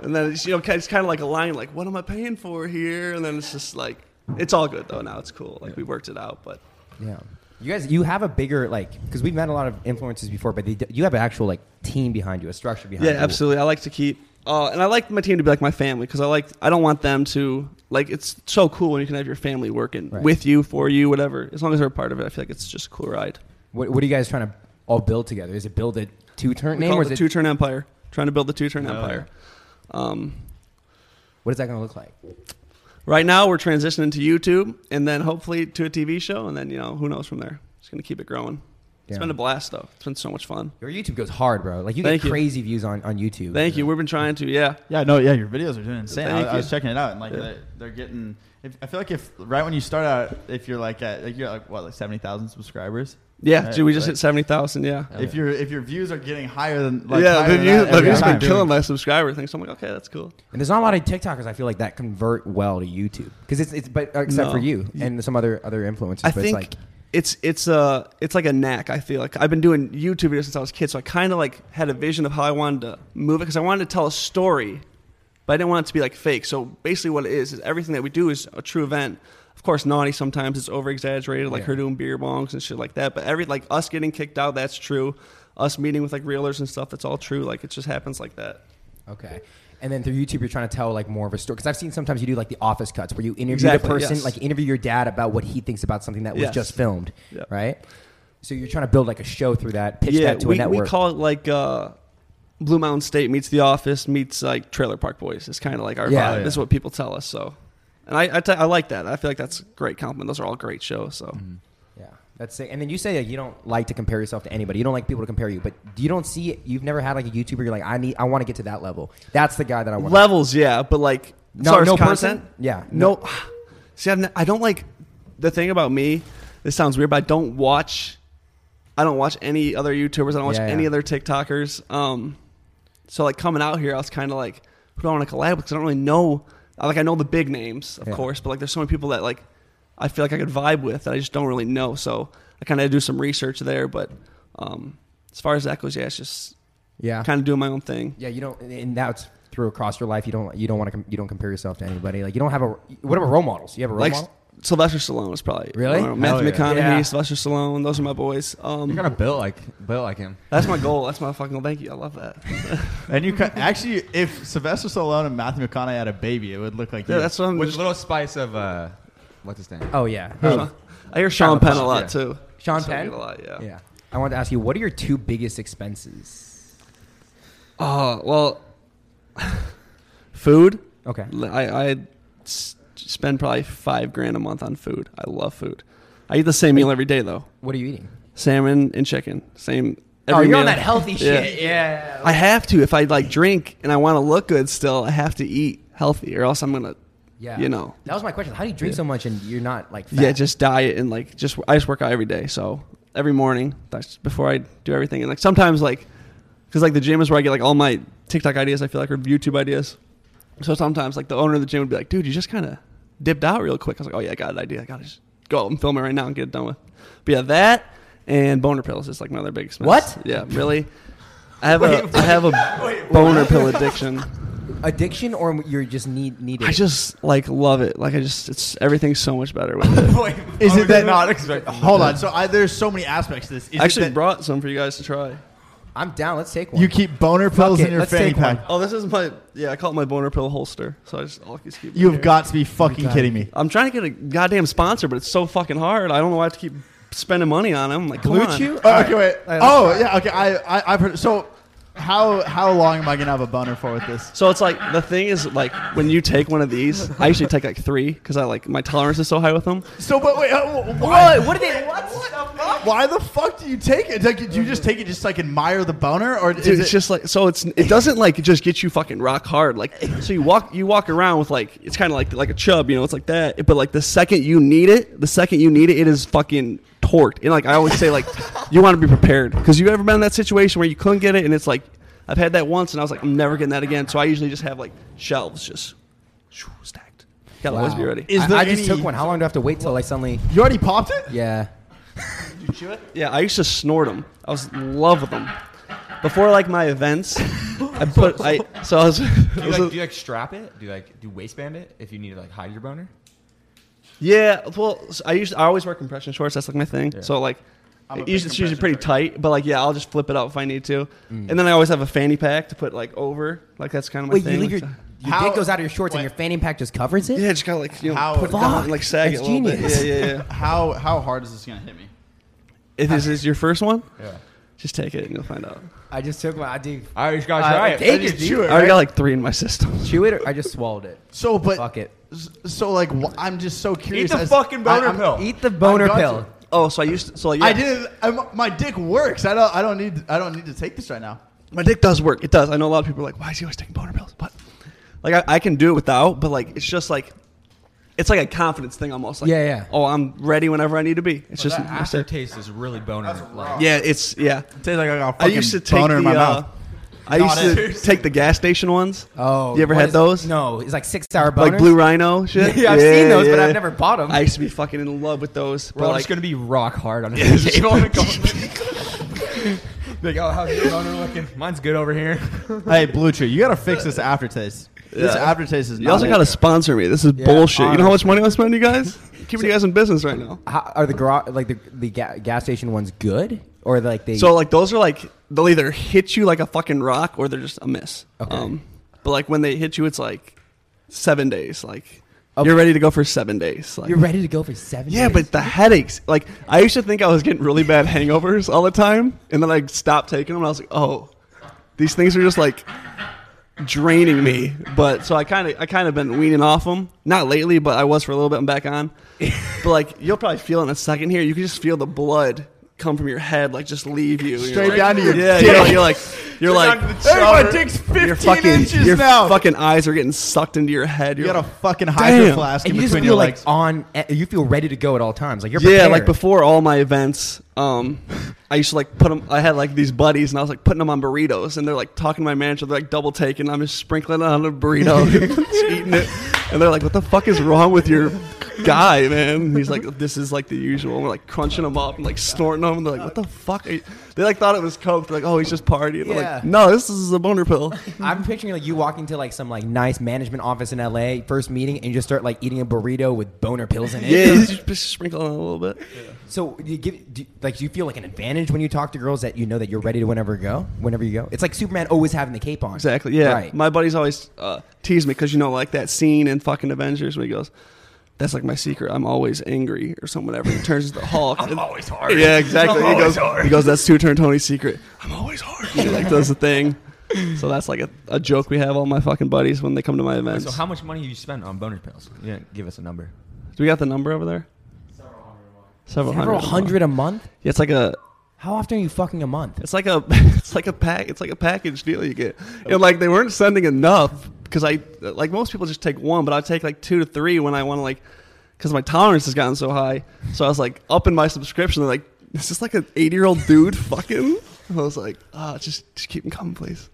and then you know, it's kind of like a line, like, what am I paying for here? And then it's just like, it's all good though. Now it's cool. Like we worked it out, but Yeah. You guys, you have a bigger like because we've met a lot of influences before, but they, you have an actual like team behind you, a structure behind you. yeah, you. absolutely. I like to keep, uh, and I like my team to be like my family because I like, I don't want them to like. It's so cool when you can have your family working Right. with you, for you, whatever. As long as they're a part of it, I feel like it's just a cool ride. What, what are you guys trying to all build together? Is it build a two turn name or it is the it two turn empire. Trying to build the two turn Hell empire. Um, what is that going to look like? right now, we're transitioning to YouTube, and then hopefully to a TV show, and then you know who knows from there. Just gonna keep it growing. It's Yeah. been a blast though. It's been so much fun. Your YouTube goes hard, bro. Like you Thank get you. crazy views on, on YouTube. Thank you. We've been trying to. Yeah. Yeah, no, yeah, your videos are doing insane. I, Thank I was you. checking it out, and like Yeah. they're, they're getting. If, I feel like if right when you start out, if you're like at like you're like what like seventy thousand subscribers. Yeah, Right, dude, we just right. hit seventy thousand. Yeah. If your if your views are getting higher than like yeah, higher the than views, that the every views been killing my subscriber thing. So I'm like, okay, that's cool. And there's not a lot of TikTokers I feel like that convert well to YouTube because it's it's but uh, except No. for you and some other other influencers. I but think it's like it's it's uh it's like a knack. I feel like I've been doing YouTube videos since I was a kid, so I kind of like had a vision of how I wanted to move it because I wanted to tell a story, but I didn't want it to be like fake. So basically, what it is is everything that we do is a true event. Of course, naughty sometimes it's over exaggerated, like Yeah. her doing beer bongs and shit like that. But every like us getting kicked out, that's true. Us meeting with like realtors and stuff, that's all true. Like it just happens like that. Okay. And then through YouTube, you're trying to tell like more of a story. Because I've seen sometimes you do like the office cuts where you interview Exactly, the person, yes. like interview your dad about what he thinks about something that was Yes. just filmed, Yep. right? So you're trying to build like a show through that, pitch yeah, that to we, a network. we call it like uh, Blue Mountain State meets The Office meets like Trailer Park Boys. It's kind of like our Yeah. vibe. Yeah. This is what people tell us. So, and I I, t- I like that. I feel like that's a great compliment. Those are all great shows. So. yeah, that's it. And then you say that you don't like to compare yourself to anybody. You don't like people to compare you, but you don't see it. You've never had like a YouTuber. You're like, I need, I want to get to that level. That's the guy that I want. Levels, yeah, but like No- no content, person? Yeah, no. See, I'm I don't like the thing about me. This sounds weird, but I don't watch. I don't watch any other YouTubers. I don't watch Yeah, any yeah. other TikTokers. Um, so like coming out here, I was kind of like, who do I want to collab with? Because I don't really know. I- Like I know the big names, of Yeah. course, but like there's so many people that like I feel like I could vibe with that I just don't really know. So I kind of do some research there. But um, as far as that goes, yeah, it's just Yeah, kind of doing my own thing. yeah. You don't, and that's through across your life. You don't, you don't want to, com- you don't compare yourself to anybody. Like you don't have a. What about role models? You have a role like model? Sylvester Stallone is probably Really? I don't know, Matthew Hell yeah. McConaughey, Yeah. Sylvester Stallone. Those are my boys. Um, You're kind of built like built like him. that's my goal. That's my fucking goal. Thank you. I love that. And you could, actually, if Sylvester Stallone and Matthew McConaughey had a baby, it would look like yeah, you. that's what I'm. With a Just, little spice of uh, what's his name? Oh yeah, I hear Sean Penn a lot Yeah. too. Sean So I Penn? get a lot. Yeah. yeah. I wanted to ask you, what are your two biggest expenses? Oh well, food. Okay. I I s- spend probably five grand a month on food. I love food. I eat the same meal every day though. What are you eating? Salmon and chicken. Same. oh, Every you're on meal. that healthy Yeah. shit. Yeah. I have to if I like drink and I want to look good. Still, I have to eat healthy, or else I'm gonna. yeah. You know. That was my question. How do you drink Yeah. so much and you're not like fat? Yeah, just diet and like just I just work out every day. So every morning, that's before I do everything. And like sometimes like because like the gym is where I get like all my TikTok ideas. I feel like or YouTube ideas. So sometimes like the owner of the gym would be like, "Dude, you just kind of dipped out real quick." I was like, "Oh yeah, I got an idea. I gotta just go out and film it right now and get it done with." But yeah, that and boner pills is like my other big expense. What? Yeah, really. I have a I have a boner pill addiction. addiction or you're just need needed. I just like love it. Like I just it's everything's so much better with it. Is it that not expect? Hold on. So I, there's so many aspects to this. Is I actually it that brought some for you guys to try. I'm down. Let's take one. you keep boner pills it, in your let's fanny take one. pack. Oh, this is my yeah. I call it my boner pill holster. So I just I'll just keep. it You've here. got to be fucking kidding me. I'm trying to get a goddamn sponsor, but it's so fucking hard. I don't know why I have to keep spending money on them. Like, come Blue on. Chew? Oh, okay, right. wait. All right, Oh, let's yeah. Okay, I, I I've heard. So, how how long am I gonna have a boner for with this? So it's like the thing is like when you take one of these, I usually take like three because I like my tolerance is so high with them. So, but wait, uh, why? What? What are they? What? Why the fuck do you take it? Like, do you just take it just like admire the boner, or is Dude, it it's just like so. It's it doesn't like just get you fucking rock hard. Like so you walk you walk around with like it's kind of like like a chub, you know. It's like that. But like the second you need it, the second you need it, it is fucking torqued. And like I always say, like you want to be prepared because you ever been in that situation where you couldn't get it, and it's like I've had that once, and I was like I'm never getting that again. So I usually just have like shelves just shoo, stacked. Gotta always be ready. Is I, there I just any- took one. How long do I have to wait till I suddenly? you already popped it? Yeah. Yeah, I used to snort them. I was in love with them. Before like my events, I put I so I was. Do you, was like, a- do you like strap it? Do you like do waistband it if you need to like hide your boner? Yeah, well, I used I always wear compression shorts. That's like my thing. Yeah. So like, it usually, it's usually pretty short tight. But like, yeah, I'll just flip it out if I need to. Mm. And then I always have a fanny pack to put like over. Like that's kind of my Wait, thing. you leave like, your, your How- dick goes out of your shorts and your fanny pack just covers it? yeah, just kind of like you know How- put it down and like sag That's it a little genius. bit. Yeah, yeah, yeah. How how hard is this gonna hit me? If this is your first one, Yeah. just take it and you'll find out. I just took one. I did. I just gotta try I it. take I just it, chew it, I already got like three in my system. Chew it or I just swallowed it. So, but Fuck it. so like wh- I'm just so curious. Eat the as- fucking boner I- I'm- pill. Eat the boner I'm pill. to. Oh, so I used to, so like, yeah, I didn't. I'm, my dick works. I don't. I don't need. I don't need to take this right now. My dick does work. It does. I know a lot of people are like, why is he always taking boner pills? But like, I, I can do it without. But like, it's just like, it's like a confidence thing almost. Like, Yeah, yeah. Oh, I'm ready whenever I need to be. It's just that aftertaste is really boner. Like, yeah. It's yeah. It tastes like I got a I used to take boner the. in my uh, mouth. I used to it. take the gas station ones. Oh, You ever had is- those? No, it's like six hour boners. Like Blue Rhino shit. Yeah, I've seen those, but I've never bought them. I used to be fucking in love with those. we're But all like, just gonna be rock hard on the table. Like, oh, how's your boner looking? Mine's good over here. hey, BlueChew, you gotta fix this aftertaste. This Yeah. aftertaste is not. You not also it. got to sponsor me. This is Yeah, bullshit. You know how much money I'm spending, you guys? Keeping you guys in business right now. How, are the garage like the the ga- gas station ones good or like they? So like those are like they'll either hit you like a fucking rock or they're just a miss. Okay. Um, but like when they hit you, it's like seven days. Like Okay. you're ready to go for seven days. Like, you're ready to go for seven. Yeah, days? but the headaches. Like I used to think I was getting really bad hangovers all the time, and then I stopped taking them. And I was like, oh, these things are just like draining me. But so I kind of I kind of been weaning off them. Not lately, but I was for a little bit. I'm back on. but like you'll probably feel in a second here. You can just feel the blood come from your head, like just leave you. And you're Straight like- down to your yeah. dick. You're like, you're like you're like Hey, my dick's 15 your fucking inches your now. fucking eyes are getting sucked into your head. you You're got a like, fucking hydro Damn. flask in and you just between feel your like legs. on. eh, You feel ready to go at all times. Like you're yeah, prepared. like before all my events, um, I used to like put them. I had like these buddies, and I was like putting them on burritos, and they're like talking to my manager. They're like double taking. I'm just sprinkling it on a burrito, just eating it, and they're like, "What the fuck is wrong with your guy, man?" He's like, "This is like the usual." We're like crunching them up and like snorting them. And they're like, "What the fuck?" They like thought it was coke. They're like, "Oh, he's just partying." They're Yeah. like, "No, this is a boner pill." I'm picturing like you walking to like some like nice management office in LA, first meeting, and you just start like eating a burrito with boner pills in it. yeah, you just, just sprinkle on a little bit. So do you give do, like do you feel like an advantage when you talk to girls that you know that you're ready to whenever go, whenever you go? It's like Superman always having the cape on. Exactly. Yeah. Right. My buddies always uh, tease me because you know, like that scene in fucking Avengers where he goes, "That's like my secret. I'm always angry or something. Whatever." He turns into the Hulk. I'm always hard. Yeah, exactly. I'm he goes. hard. He goes. That's two Turnt Tony's secret. I'm always hard. He like does the thing. So that's like a, a joke we have all my fucking buddies when they come to my events. So how much money have you spent on boner pills? You didn't give us a number. Do we got the number over there? Several hundred. Several hundred a month. Yeah, it's like a How often are you fucking a month? It's like a it's like a pack it's like a package deal you get. And like they weren't sending enough because I like most people just take one, but I take like two to three when I want to like because my tolerance has gotten so high. So I was like upping my subscription. They're like, is this like an eighty year old dude fucking? I was like, ah, just just keep them coming, please.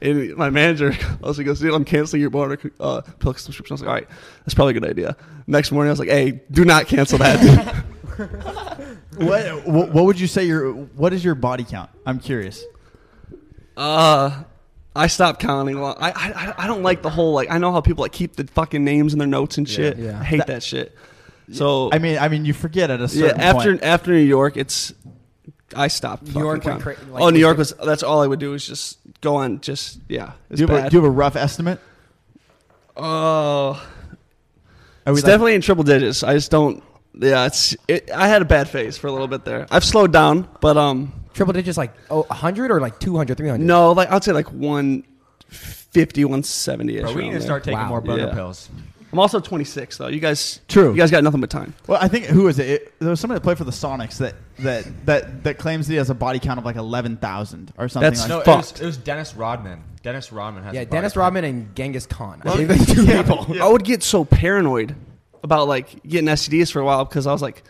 And my manager also goes, dude, I'm canceling your boner uh, pill subscription. I was like, all right, that's probably a good idea. Next morning, I was like, hey, do not cancel that. dude. what, what what would you say your what is your body count? I'm curious. Uh, I stopped counting. a lot. I, I I don't like the whole like. I know how people like keep the fucking names in their notes and shit. Yeah. I hate That- that, shit. So I mean, I mean, you forget at a yeah, certain after point. after after New York, it's I stopped. New York went cra- like, oh, New York was. That's all I would do is just go on. Just yeah, it's do you, have a, do you have a rough estimate? Oh, Are we it's like- definitely in triple digits. I just don't. Yeah, it's. It, I had a bad phase for a little bit there. I've slowed down, but um, Triple digits like oh, 100 or like 200, 300? no, like I'd say like 150, 170 ish. Bro, we need to start taking Wow. more boner Yeah. pills. I'm also 26 though. You guys, True. You guys got nothing but time. Well, I think who is it? it? There was somebody that played for the Sonics that that that that claims that he has a body count of like eleven thousand or something. That's like No, that. it was, Fucked. it was Dennis Rodman. Dennis Rodman has Yeah, a body Dennis count. Rodman and Genghis Khan. I think those two people. I would get so paranoid about like getting STDs for a while because I was like,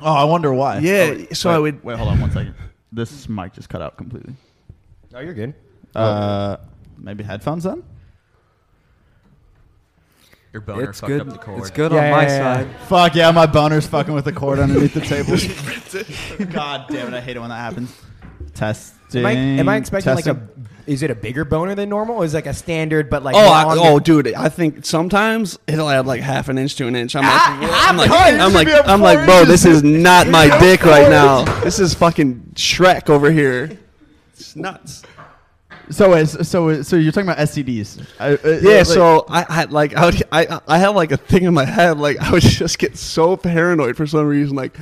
Oh, I wonder why. Yeah, Oh, so wait, I would- wait. Hold on one second. This mic just cut out completely. Oh, you're good. Uh, maybe headphones then. Your boner It's fucked good. up the cord. It's good Yeah, on my yeah, yeah, side. Fuck yeah, my boner's fucking with the cord underneath the table. God damn it, I hate it when that happens. Testing. Am I, am I expecting like testing. a? Is it a bigger boner than normal? Or is it like a standard, but like oh, I, longer? oh, dude, I think sometimes it'll add like half an inch to an inch. I'm like, Ah, I'm like, half an I'm inch like, should be I'm like, bro, this is not my dick right now. This is fucking Shrek over here. It's nuts. So is so so you're talking about STDs? I, uh, Yeah, like- so I had like I would I I had like a thing in my head like I would just get so paranoid for some reason like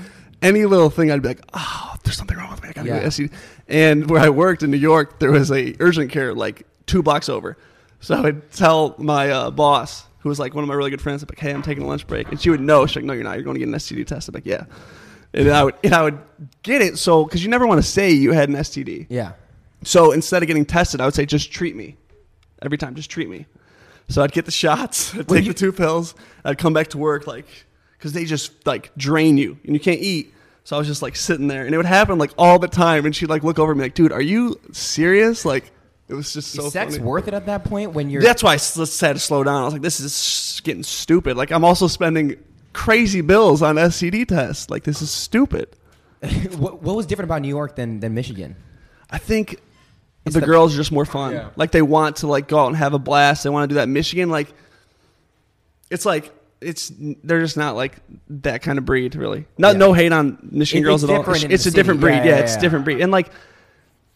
any little thing I'd be like oh there's something wrong with me. I gotta Yeah. STD and where I worked in New York there was a urgent care like two blocks over. So I would tell my uh, boss who was like one of my really good friends I'm like hey I'm taking a lunch break. And she would know. She's like no you're not. You're going to get an STD test. I'm like yeah. And I would and I would get it so because you never want to say you had an STD Yeah. so instead of getting tested, I would say just treat me. Every time, just treat me. So I'd get the shots, I'd take you- the two pills, I'd come back to work like, because they just like drain you and you can't eat. So I was just like sitting there, and it would happen like all the time. And she'd like look over at me like, "Dude, are you serious?" Like it was just so is sex funny. worth it at that point when you're? That's why I had to slow down. I was like, "This is getting stupid." Like I'm also spending crazy bills on STD tests. Like this is stupid. what, what was different about New York than than Michigan? I think the, the- girls are just more fun. Yeah. Like they want to like go out and have a blast. They want to do that. Michigan, like, it's like it's they're just not like that kind of breed, really. Not Yeah. no hate on Michigan It- girls it's at all. It's, it's the a different breed. Yeah, Yeah, yeah, it's yeah. different breed. And like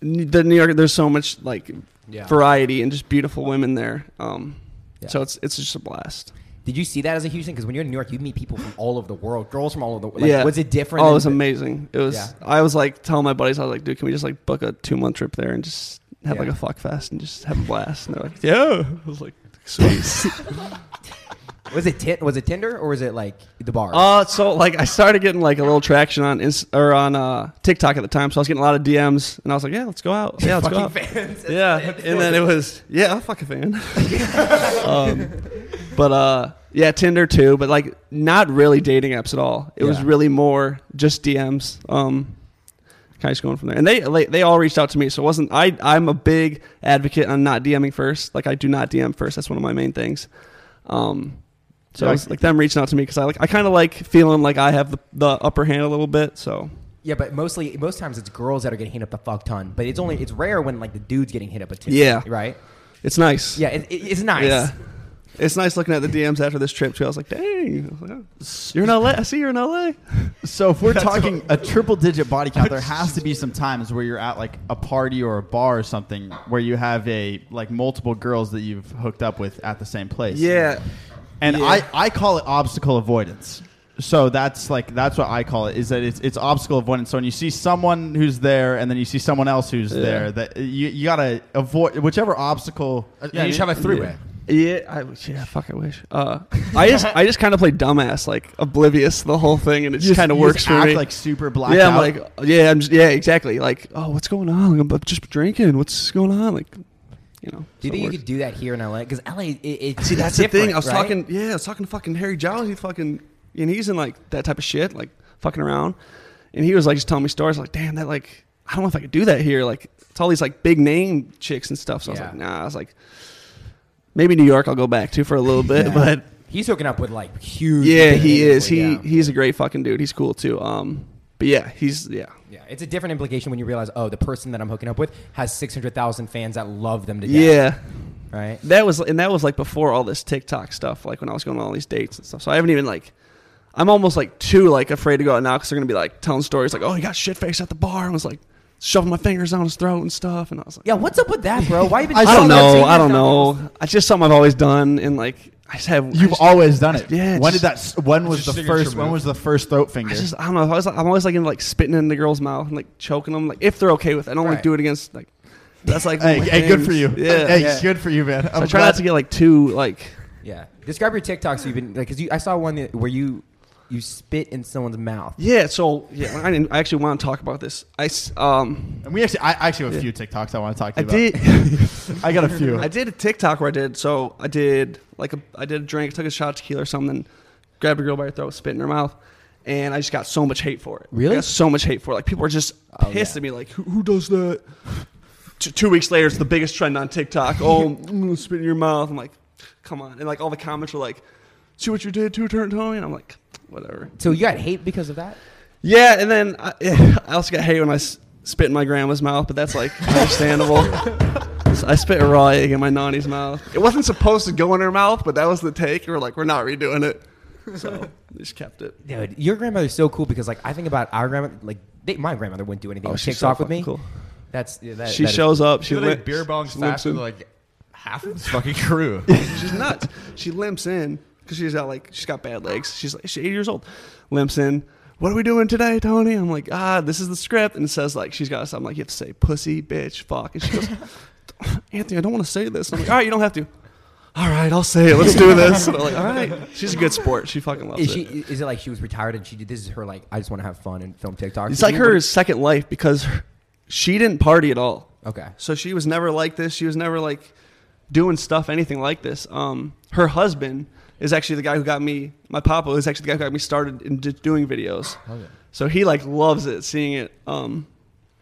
the New York, there's so much like Yeah. variety and just beautiful women there. Um, Yeah. so it's it's just a blast. Did you see that as a huge thing? Because when you're in New York, you meet people from all over the world, girls from all over the world. Like, yeah. Was it different? Oh, it was the- amazing. It was. Yeah. I was like telling my buddies, I was like, dude, can we just like book a two month trip there and just have Yeah. like a fuck fest and just have a blast? And they're like, yeah. I was like, sweet. Was it Tin was it Tinder or was it like the bar? uh, so like I started getting like a little traction on Inst- or on uh, TikTok at the time, so I was getting a lot of DMs, and I was like, yeah, let's go out. Yeah, let's go out. Fans. Yeah, and then it was yeah, I'm a fucking fan. um, but uh, yeah, Tinder too, but like not really dating apps at all. It was really more just DMs. Um, kind of just going from there, and they like, they all reached out to me, so it wasn't I. I'm a big advocate on not DMing first. Like I do not DM first. That's one of my main things. Um, so Yeah, it like them reaching out to me because I like I kind of like feeling like I have the, the upper hand a little bit. So Yeah, but mostly most times it's girls that are getting hit up the fuck ton. But it's only it's rare when like the dude's getting hit up a ton. Yeah. Right. it's nice. Yeah, it, it- it's nice. Yeah. It's nice looking at the DMs after this trip too. I was like, dang, I was like, oh, you're in LA. I see you're in LA. So if we're talking a triple digit body count, there has to be some times where you're at like a party or a bar or something where you have a like multiple girls that you've hooked up with at the same place. Yeah, And Yeah. I, I call it obstacle avoidance. So that's like that's what I call it is that it's it's obstacle avoidance. So when you see someone who's there and then you see someone else who's Yeah. there, that you, you gotta avoid whichever obstacle. Yeah, you should have a three way. yeah. I yeah. Fuck, I wish. Uh, I just I just kind of play dumbass, like oblivious to the whole thing, and it you just kind of works just for act me. like super blacked yeah, I'm out. like, yeah, I'm just, yeah, exactly. Like, oh, what's going on? I'm just drinking. What's going on? Like, you know. Do you so think you could do that here in LA? Because LA, it, it, See, that's the thing. I was right? talking, yeah, I was talking to fucking Harry Jowsey. He fucking, and he's in like that type of shit, like fucking around. And he was like just telling me stories, like, damn, that like, I don't know if I could do that here. Like, it's all these like big name chicks and stuff. So I was like, nah. I was like, maybe New York I'll go back to for a little bit, Yeah. but He's hooking up with like huge. yeah, he is. He yeah. he's a great fucking dude. He's cool too. Um, but yeah, he's yeah. Yeah, it's a different implication when you realize, oh, the person that I'm hooking up with has 600,000 fans that love them to death. Yeah, Right? that was and that was like before all this TikTok stuff. Like when I was going on all these dates and stuff. So I haven't even like. I'm almost like too like afraid to go out now because they're gonna be like telling stories like, oh, he got shit faced at the bar and was like shoving my fingers down his throat and stuff. And I was like, Yeah, what's up with that, bro? Why been I don't know. I don't know. It's just something I've always done, and like I just have. I You've just, always done it. Yeah, When just- did that? When was the first? When was the first throat finger? I just I don't know. I was, I'm always like in like spitting in the girl's mouth and like choking them, like if they're okay with it. I don't Right. like do it against like. That's like hey, one of my hey, good for you. Yeah. hey, Yeah. good for you, man. I'm I try glad- not to get like too like. Yeah. Describe your TikToks you've been like, cause you, I saw one where you you spit in someone's mouth. Yeah. So yeah, I, didn't, I actually want to talk about this. I s- um And we actually, I actually have a Yeah. few TikToks I want to talk to I you about. did. I got a few. I did a TikTok where I did so I did like a I did a drink, took a shot of tequila or something, grabbed a girl by her throat, spit in her mouth, and I just got so much hate for it. Really? I got so much hate for it. Like people are just Oh, pissed yeah. at me. Like who, who does that? T- two weeks later, it's the biggest trend on TikTok. Oh, I'm gonna spit in your mouth. I'm like, come on, and like all the comments are like, see what you did to Turnt Tony, and I'm like, whatever. So you got hate because of that? Yeah, and then I, I also got hate when I s- spit in my grandma's mouth, but that's like understandable. So I spit a raw egg in my nanny's mouth. It wasn't supposed to go in her mouth, but that was the take. We were like, we're not redoing it, so we just kept it. Dude, your grandmother's so cool because like I think about our grandmother, like they, my grandmother wouldn't do anything Oh, on she's so TikTok with me. cool. That's yeah, that, she that is- shows up. She She like limp- beer bongs she limps faster in. than like half of his fucking crew. she's nuts. She limps in because she's got like she's got bad legs. She's like she's 80 years old. Limps in. What are we doing today, Tony? I'm like, ah, this is the script, and it says like she's got something like you have to say pussy, bitch, fuck, and she goes, Anthony, I don't want to say this. I'm like, all right, you don't have to. All right, I'll say it. Let's do this. And I'm like, all right. She's a good sport. She fucking loves Is she? it. Is it like she was retired and she did this is her like I just want to have fun and film TikTok? It's like her second life because her- she didn't party at all. Okay. So she was never like this. She was never like doing stuff anything like this. Um, her husband is actually the guy who got me. My papa is actually the guy who got me started in d- doing videos. Okay. So he like loves it, seeing it. Um,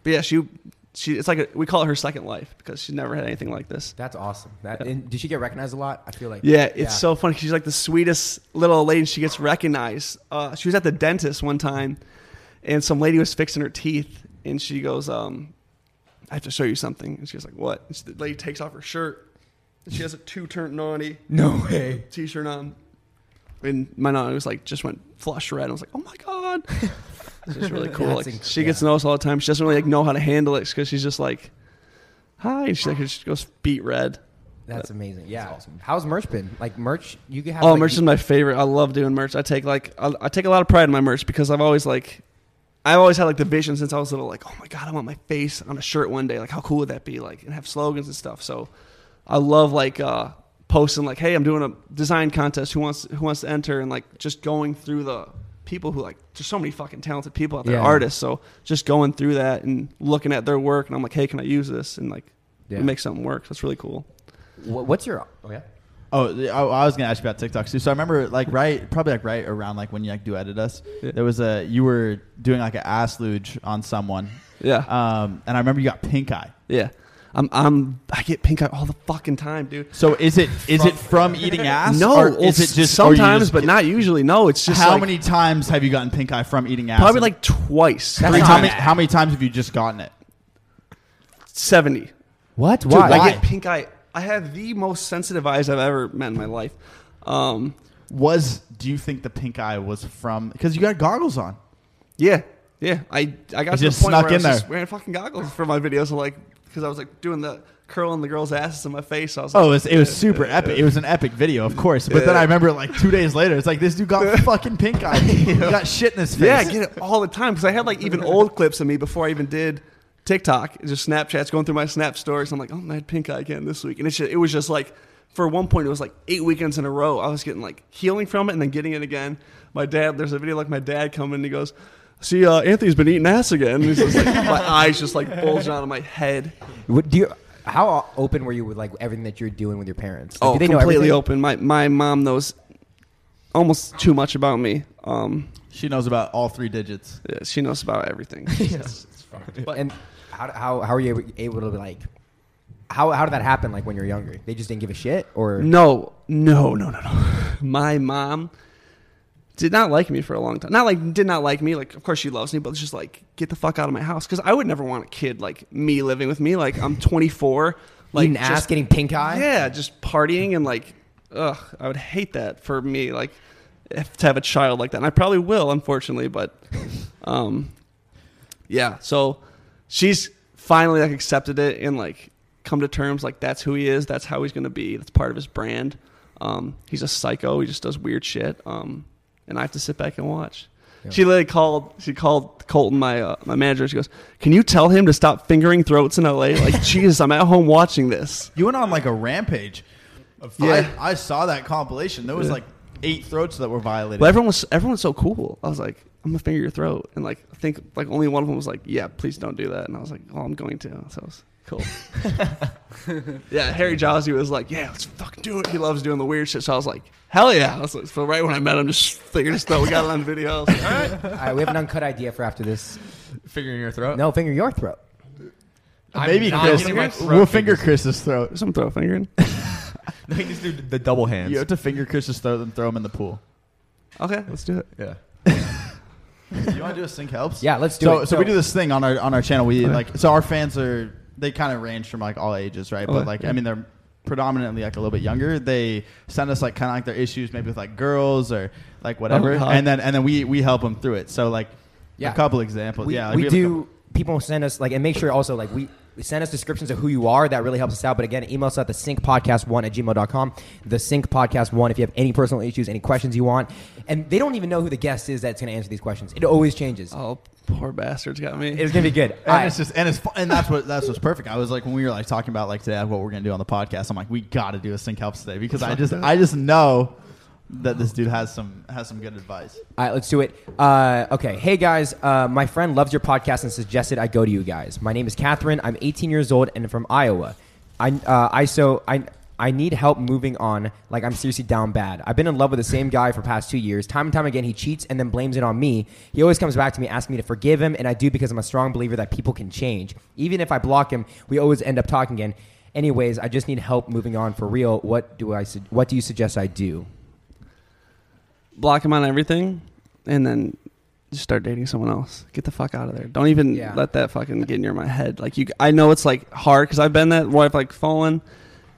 but yeah, she she it's like a, we call it her second life because she's never had anything like this. That's awesome. That and did she get recognized a lot? I feel like Yeah, it's so funny. She's like the sweetest little lady. and She gets recognized. Uh, she was at the dentist one time, and some lady was fixing her teeth, and she goes, um, I have to show you something. And she's like, what? And she- the lady takes off her shirt. And she has a two Turnt Tony No way. t shirt on. And my Nani was like, just went flush red. I was like, oh my God. This is really cool. That's Like, inc- she gets yeah. noticed all the time. She doesn't really like know how to handle it because she's just like, hi. And she like she goes beat red. That's amazing. Yeah. How's merch been? Like merch, you can have. Oh, like, merch is my favorite. I love doing merch. I take like I, I take a lot of pride in my merch because I've always like I've always had like the vision since I was little. Like, oh my god, I want my face on a shirt one day. Like, how cool would that be? Like, and have slogans and stuff. So, I love like uh, posting like, hey, I'm doing a design contest. Who wants who wants to enter? And like just going through the people who like there's so many fucking talented people out there, Yeah. artists. So just going through that and looking at their work, and I'm like, hey, can I use this? And like Yeah. make something work. That's really cool. What's your? Oh yeah. Oh, I, I was gonna ask you about TikTok too. So I remember, like, right, probably like right around like when you like do edit us, Yeah. there was a you were doing like an ass luge on someone, Yeah. um, and I remember you got pink eye. Yeah. I'm I'm I get pink eye all the fucking time, dude. So is it is it from eating ass? No, or is it just or you sometimes, just but not usually. No, it's just how like- many times have you gotten pink eye from eating ass? Probably like twice, That's three not how times, many how many times have you just gotten it? seventy. What? Dude, Why? I get pink eye. I have the most sensitive eyes I've ever met in my life. Um, Was do you think the pink eye was from because you got goggles on? yeah, yeah. I I got to just the point snuck where I in was just there. wearing fucking goggles for my videos, So like because I was like doing the curling the girls' asses in my face. I was oh, like, Oh, it was, it was super epic. It was an epic video, of course. But then I remember like two days later, it's like this dude got fucking pink eye. He got shit in his face. Yeah, I get it all the time because I had like even old clips of me before I even did TikTok. It's just Snapchats going through my Snap stories. I'm like, oh, I had pink eye again this week, and it's just, it was just like for one point it was like eight weekends in a row. I was getting like healing from it and then getting it again. My dad, there's a video like my dad coming and he goes. See, uh, Anthony's been eating ass again. And he's just like, my eyes just like bulging out of my head. What, do you? How open were you with like everything that you're doing with your parents? Like, Oh, do they know completely everything? open. My my mom knows almost too much about me. Um, She knows about all three digits. yeah, she knows about everything. Yes. But and how how how are you able, able to like? How how did that happen? Like when you're younger, they just didn't give a shit, or No, no, no, no, no. My mom did not like me for a long time. Not like did not like me. Like of course she loves me, but it's just like get the fuck out of my house because I would never want a kid like me living with me. Like I'm 24, like eating ass, getting pink eye. yeah, just partying and like, ugh, I would hate that for me. Like if, to have a child like that, and I probably will, unfortunately, but um, yeah. So she's finally like accepted it and like come to terms like that's who he is. That's how he's gonna be. That's part of his brand. Um, he's a psycho. He just does weird shit. Um, and I have to sit back and watch. Yeah. She literally called. She called Colton, my uh, my manager. She goes, "Can you tell him to stop fingering throats in L.A.? Like, Jesus, I'm at home watching this." You went on like a rampage. Yeah. I, I saw that compilation. There was Yeah. like eight throats that were violated. Everyone was everyone's so cool. I was like, I'm gonna finger your throat, and like I think like only one of them was like, yeah, please don't do that, and I was like, oh, I'm going to. So was cool. yeah, Harry Jowsey was like, yeah, let's fucking do it. He loves doing the weird shit. So I was like, hell yeah. I was like, so right when I met him, just figured his throat. We got it on video. I was like, all right. All right, we have an uncut idea for after this. Figuring your throat. No, finger your throat. Uh, I'm Maybe not Chris. getting my throat We'll finger fingers. Chris's throat. There's some throat fingering. No, you just do the double hands. You have to finger Chris's throat and throw him in the pool. Okay, let's do it. yeah. you want to do a sync helps? Yeah, let's do so, it. So, we do this thing on our on our channel. We Okay. like so our fans are they kind of range from like all ages, right? But Okay. like I mean they're predominantly like a little bit younger. They send us like kind of like their issues, maybe with like girls or like whatever, Oh, and then and then we we help them through it. So like Yeah. a couple examples. we, yeah, like we have a do. People send us like and make sure also like we send us descriptions of who you are. That really helps us out. But again, email us at the syncpodcast1 at gmail.com. The syncpodcast1 if you have any personal issues, any questions you want. And they don't even know who the guest is that's going to answer these questions. It always changes. Oh, poor bastards got me. It's going to be good. And All right. it's just and it's fu- and that's what that's what's perfect. I was like when we were like talking about like today what we're gonna do on the podcast. I'm like we got to do a sync helps today because I just I just know that this dude has some has some good advice. All right, let's do it. Uh, okay, hey guys, uh, my friend loves your podcast and suggested I go to you guys. My name is Catherine. I'm 18 years old and from Iowa. I uh, I so I. I need help moving on. Like I'm seriously down bad. I've been in love with the same guy for past two years. Time and time again, he cheats and then blames it on me. He always comes back to me asking me to forgive him, and I do because I'm a strong believer that people can change. Even if I block him, we always end up talking again. Anyways, I just need help moving on for real. What do I? su- What do you suggest I do? Block him on everything, and then just start dating someone else. Get the fuck out of there. Don't even Yeah. let that fucking get in your my head. Like you, I know it's like hard because I've been that where I've like fallen,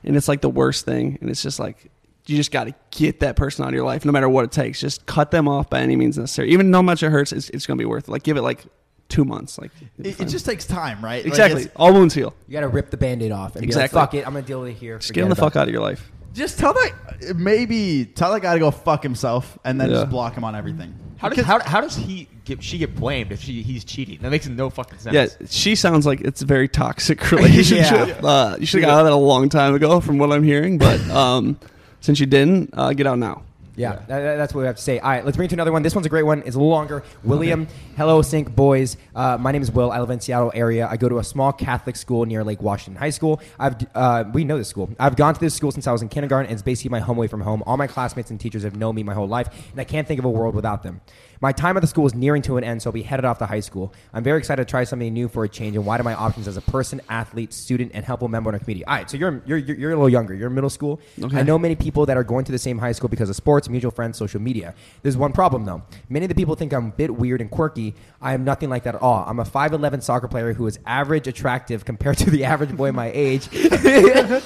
and it's like the worst thing. And it's just like you just got to get that person out of your life, no matter what it takes. Just cut them off by any means necessary. Even though much it hurts, it's, it's gonna be worth it. Like give it like two months. Like It, it just takes time, right? Like, exactly it's- all wounds heal. You got to rip the band-aid off and Exactly. be like, "Fuck it, I'm gonna deal with it here." Just get them the fuck out of your life. Just tell that maybe tell that guy to go fuck himself, and then Yeah. just block him on everything. How does how, how does he get she get blamed if she he's cheating? That makes no fucking sense. Yeah, she sounds like it's a very toxic relationship. uh, you should have got out of that a long time ago, from what I'm hearing. But um, since you didn't, uh, get out now. Yeah, that- that- that's what we have to say. All right, let's bring it to another one. This one's a great one. It's a little longer. William, hello, Sync boys. Uh, my name is Will. I live in Seattle area. I go to a small Catholic school near Lake Washington High School. I've uh, we know this school. I've gone to this school since I was in kindergarten, and it's basically my home away from home. All my classmates and teachers have known me my whole life, and I can't think of a world without them. My time at the school is nearing to an end, so I'll be headed off to high school. I'm very excited to try something new for a change and widen my options as a person, athlete, student, and helpful member in our community. All right, so you're you're, you're you're a little younger. You're in middle school. Okay. I know many people that are going to the same high school because of sports, mutual friends, social media. There's one problem though. Many of the people think I'm a bit weird and quirky. I am nothing like that at all. I'm a 5'11 soccer player who is average attractive compared to the average boy my age.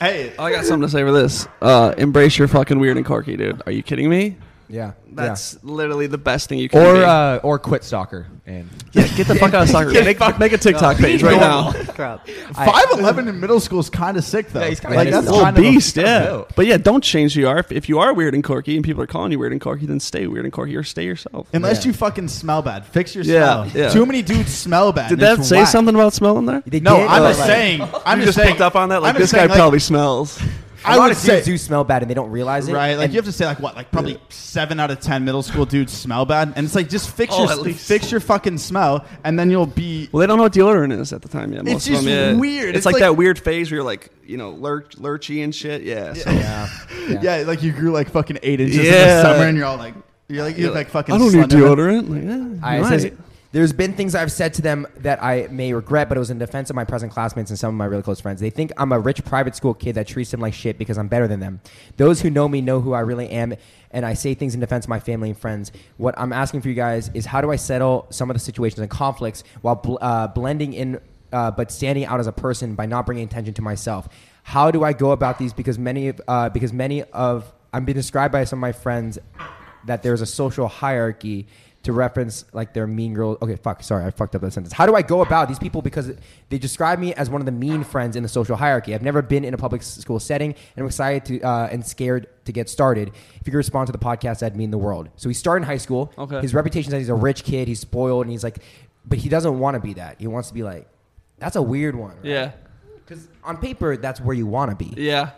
Hey, I got something to say for this. Uh, embrace your fucking weird and quirky, dude. Are you kidding me? Yeah. That's literally the best thing you can Or do. uh, or quit soccer and yeah, get the fuck out of soccer. make, make a TikTok page right now. Crap. five eleven in middle school is kind of sick though. Yeah, he's kinda like nice. that's Little kind of a- beast, yeah. dope. But yeah, don't change who you are. If, if you are weird and quirky and people are calling you weird and quirky, then stay weird and quirky or stay yourself. Unless Yeah. you fucking smell bad, fix your Yeah, smell. yeah. Too many dudes smell bad. Did and that it's say whack. something about smelling there? They No, did, I'm but, just like, saying. I'm you just just saying, picked up on that. Like I'm this guy saying, probably smells. A I lot would of say dudes do smell bad and they don't realize it. right. Like And- you have to say like what? Like probably seven out of ten middle school dudes smell bad, and it's like just fix Oh, your least. fix your fucking smell, and then you'll be. Well, they don't know what deodorant is at the time yet. It's Most just of them, yeah. weird. It's, It's like, like- that weird phase where you're like, you know, lurch, lurchy and shit. Yeah. so- yeah. yeah. Yeah, like you grew like fucking eight inches in the Yeah. summer, and you're all like, you're like, you're like fucking. I don't need Slender Man. deodorant. Like, eh, I, it says, might. There's been things I've said to them that I may regret, but it was in defense of my present classmates and some of my really close friends. They think I'm a rich private school kid that treats them like shit because I'm better than them. Those who know me know who I really am, and I say things in defense of my family and friends. What I'm asking for you guys is how do I settle some of the situations and conflicts while bl- uh, blending in, uh, but standing out as a person by not bringing attention to myself? How do I go about these? Because many, of, uh, because many of I'm being described by some of my friends that there's a social hierarchy to reference like they're mean girls. Okay, fuck. Sorry, I fucked up that sentence. How do I go about these people because they describe me as one of the mean friends in the social hierarchy? I've never been in a public school setting, and I'm excited to uh, and scared to get started. If you could respond to the podcast, that'd mean the world. So he started in high school. Okay. His reputation is that he's a rich kid. He's spoiled, and he's like, but he doesn't want to be that. He wants to be like, that's a weird one. Yeah. Because on paper, that's where you want to be. Yeah.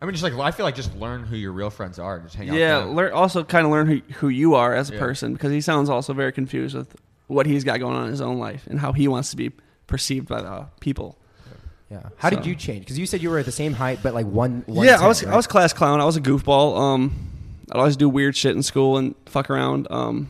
I mean, just like I feel like just learn who your real friends are. and Just hang out. Yeah. with them. Learn, also, kind of learn who, who you are as a Yeah. person because he sounds also very confused with what he's got going on in his own life and how he wants to be perceived by the people. Yeah. How did So- you change? Because you said you were at the same height, but like one. one yeah, I was right? I was class clown. I was a goofball. Um, I'd always do weird shit in school and fuck around. Um,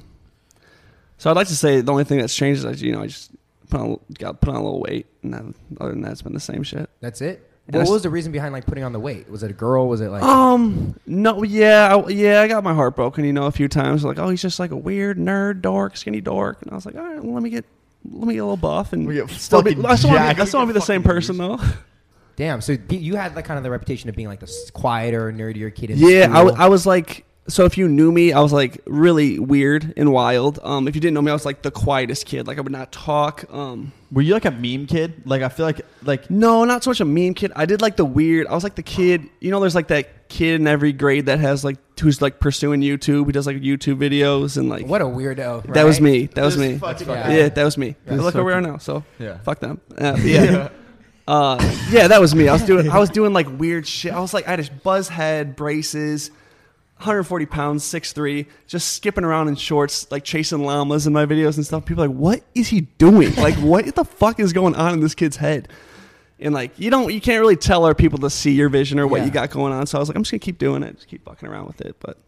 so I'd like to say the only thing that's changed is that you know I just put on got put on a little weight, and then other than that, it's been the same shit. That's it. And What was the reason behind like putting on the weight? Was it a girl? Was it like? Um, no, yeah, I, yeah, I got my heart broken, you know, a few times. Like, oh, he's just like a weird nerd, dork, skinny dork, and I was like, all right, well, let me get, let me get a little buff, and We still be, I still want to be, want to be the same person though. Damn. So you had like kind of the reputation of being like the quieter, nerdier kid. In Yeah, I, w- I was like, so if you knew me, I was like really weird and wild. Um, if you didn't know me, I was like the quietest kid. Like I would not talk. Um, Were you like a meme kid? Like I feel like like no, not so much a meme kid. I did like the weird. I was like the kid. You know, there's like that kid in every grade that has like who's like pursuing YouTube. He does like YouTube videos and like what a weirdo. that was right? me. That was This me. fucking Yeah. Yeah, that was me. This Look where we are fucking- now. So Yeah. fuck them. Uh, yeah. Uh, yeah, that was me. I was doing I was doing like weird shit. I was like I had a buzz head, braces, 140 pounds, 6'3", just skipping around in shorts, like chasing llamas in my videos and stuff. People are like, what is he doing? Like, what the fuck is going on in this kid's head? And like, you don't, you can't really tell our people to see your vision or what Yeah. you got going on. So I was like, I'm just gonna keep doing it, just keep fucking around with it. But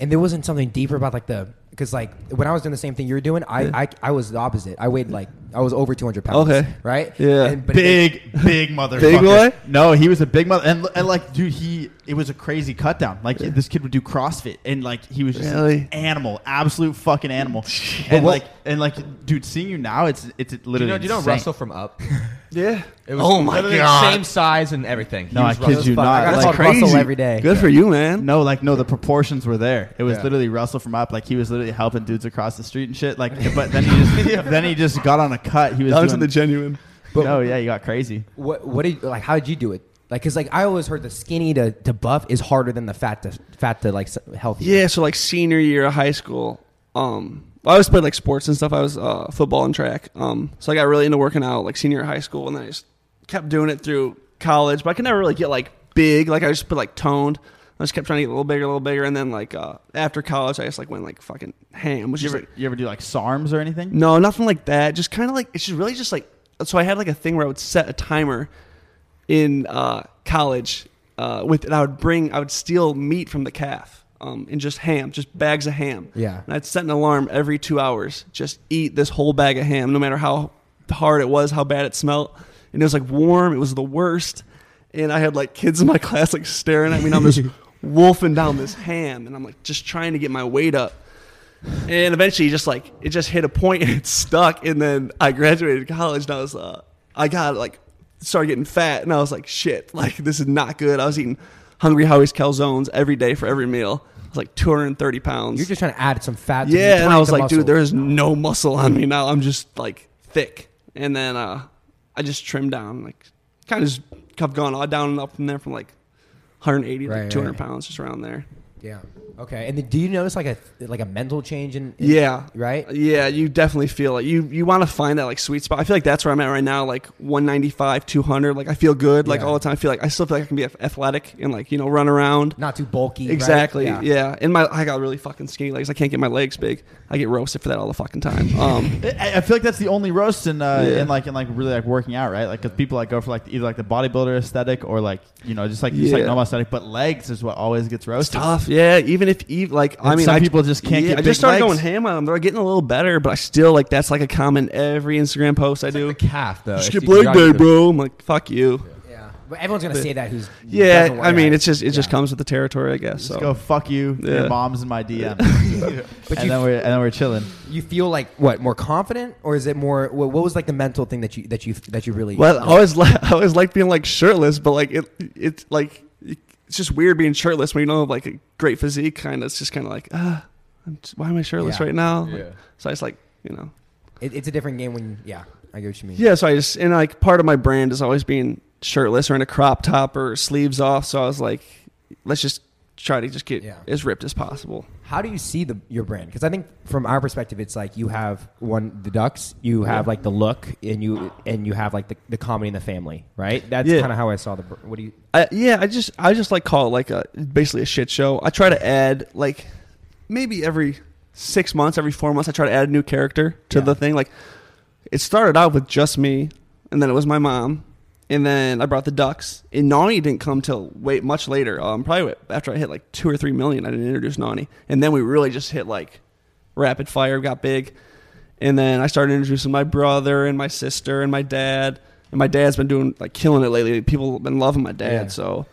And there wasn't something deeper about like the because like when I was doing the same thing you were doing, I, I I was the opposite. I weighed like I was over 200 pounds. Okay. right? Yeah. And- but it- big, big motherfucker. Big boy? No, he was a big mother, and, and like, dude, he it was a crazy cut down. Like this kid would do CrossFit, and like he was just Really? an animal, absolute fucking animal. and like, and like, dude, seeing you now, it's it's Do literally. you know, do you know. Russell from Up? Yeah. It was oh my literally god. Same size and everything. He No, I was kid Russell. you not. I got Like, crazy. Russell every day. Good for you, man. No, like no, the proportions were there. It was Yeah. literally Russell from Up. Like he was literally helping dudes across the street and shit. Like, but then he just then he just got on a cut. He was Down to doing, the genuine. But- no, yeah, he got crazy. What what did like how did you do it? Like cuz like I always heard the skinny to, to buff is harder than the fat to fat to like s- healthy. Yeah, so like senior year of high school, um, I always played like sports and stuff. I was uh, football and track. Um, so I got really into working out like senior year of high school, and then I just kept doing it through college. But I could never really get like big. Like I just put like toned. I just kept trying to get a little bigger, a little bigger, and then like uh, after college, I just like went like fucking ham. Which You ever, like you ever do like SARMs or anything? no, nothing like that. Just kind of like it's just really just like so. I had like a thing where I would set a timer in uh, college uh, with, and I would bring, I would steal meat from the calf um, and just ham, just bags of ham. Yeah. and I'd set an alarm every two hours. Just eat this whole bag of ham, no matter how hard it was, how bad it smelled, and it was like warm. It was the worst. And I had like kids in my class like staring at me, and I'm just wolfing down this ham, and I'm like just trying to get my weight up. And eventually, just like it just hit a point and it stuck. And then I graduated college, and I was uh, I got like started getting fat, and I was like, shit, like this is not good. I was eating Hungry Howie's calzones every day for every meal. I was like 230 pounds. You're just trying to add some fat. to yeah, and I was like, dude, there is no muscle on me now. I'm just like thick. And then uh, I just trimmed down, like kind of just kept going all down and up from there from like 180 to Right, like 200 right. pounds, just around there. Yeah. Okay. And then do you notice like a like a mental change in? in- Yeah. Right. Yeah, you definitely feel like you you want to find that like sweet spot. I feel like that's where I'm at right now, like 195, 200. Like I feel good, like Yeah. all the time. I feel like I still feel like I can be athletic and like you know run around. Not too bulky. right? Exactly. Yeah. Yeah. And my I got really fucking skinny legs. I can't get my legs big. I get roasted for that all the fucking time. Um, I, I feel like that's the only roast in uh, Yeah. in like in like really like working out, right? Like because people like go for like either like the bodybuilder aesthetic or like you know just like just like Yeah. normal aesthetic, but legs is what always gets It's roasted. tough, yeah. Even if, even like, I mean, some I, people just can't Yeah, get I big just started legs. going ham on them. They're getting a little better, but I still like that's like a comment every Instagram post I do. The calf though. Skip If you leg jog day, bro. I'm like, fuck you. Yeah. But everyone's gonna say that. Who's Yeah, I mean, out. it's just it just comes with the territory, I guess. Just go fuck you. Yeah. Your mom's in my DM, But and then we're and then we're chilling. you feel like what more confident or is it more what, what was like the mental thing that you that you that you really well, I always like I always like being like shirtless, but like it it's like it's just weird being shirtless when you don't have like a great physique. Kind of, it's just kind of like, ah, I'm why am I shirtless Yeah. right now? Yeah. So I just like you know it, it's a different game when yeah I get what you mean Yeah, so I just and like part of my brand is always being shirtless or in a crop top or sleeves off. So I was like, let's just try to just get Yeah. as ripped as possible. How do you see the your brand? Because I think from our perspective, it's like you have one the ducks, you have like the look, and you and you have like the, the comedy in the family, right? That's Yeah. kind of how I saw the. What do you? Yeah, I just I just like call it like a basically a shit show. I try to add like maybe every six months, every four months, I try to add a new character to Yeah. the thing. Like it started out with just me, and then it was my mom, and then I brought the ducks. And Nani didn't come till wait much later. Um, probably after I hit like two or three million, I didn't introduce Nani, and then we really just hit like rapid fire, got big, and then I started introducing my brother and my sister and my dad. And my dad's been doing like killing it lately. People have been loving my dad, Yeah. so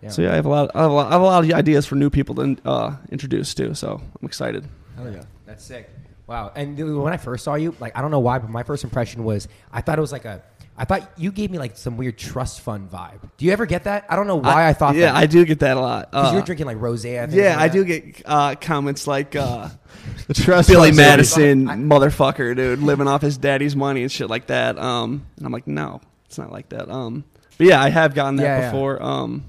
Yeah. so yeah, I have a lot. I have a lot, I have a lot of ideas for new people to uh, introduce too. So I'm excited. Hell yeah, that's sick. Wow. And when I first saw you, like I don't know why, but my first impression was I thought it was like a. I thought you gave me like some weird trust fund vibe. Do you ever get that? I don't know why I, thought Yeah, that. I do get that a lot. Because Uh, you're drinking like rosé. I think, yeah, or I do get uh, comments like uh, The trust Billy fund Madison, I- motherfucker, dude, living off his daddy's money and shit like that. Um, and I'm like, no, it's not like that. Um, but yeah, I have gotten that Yeah, yeah. before. Um,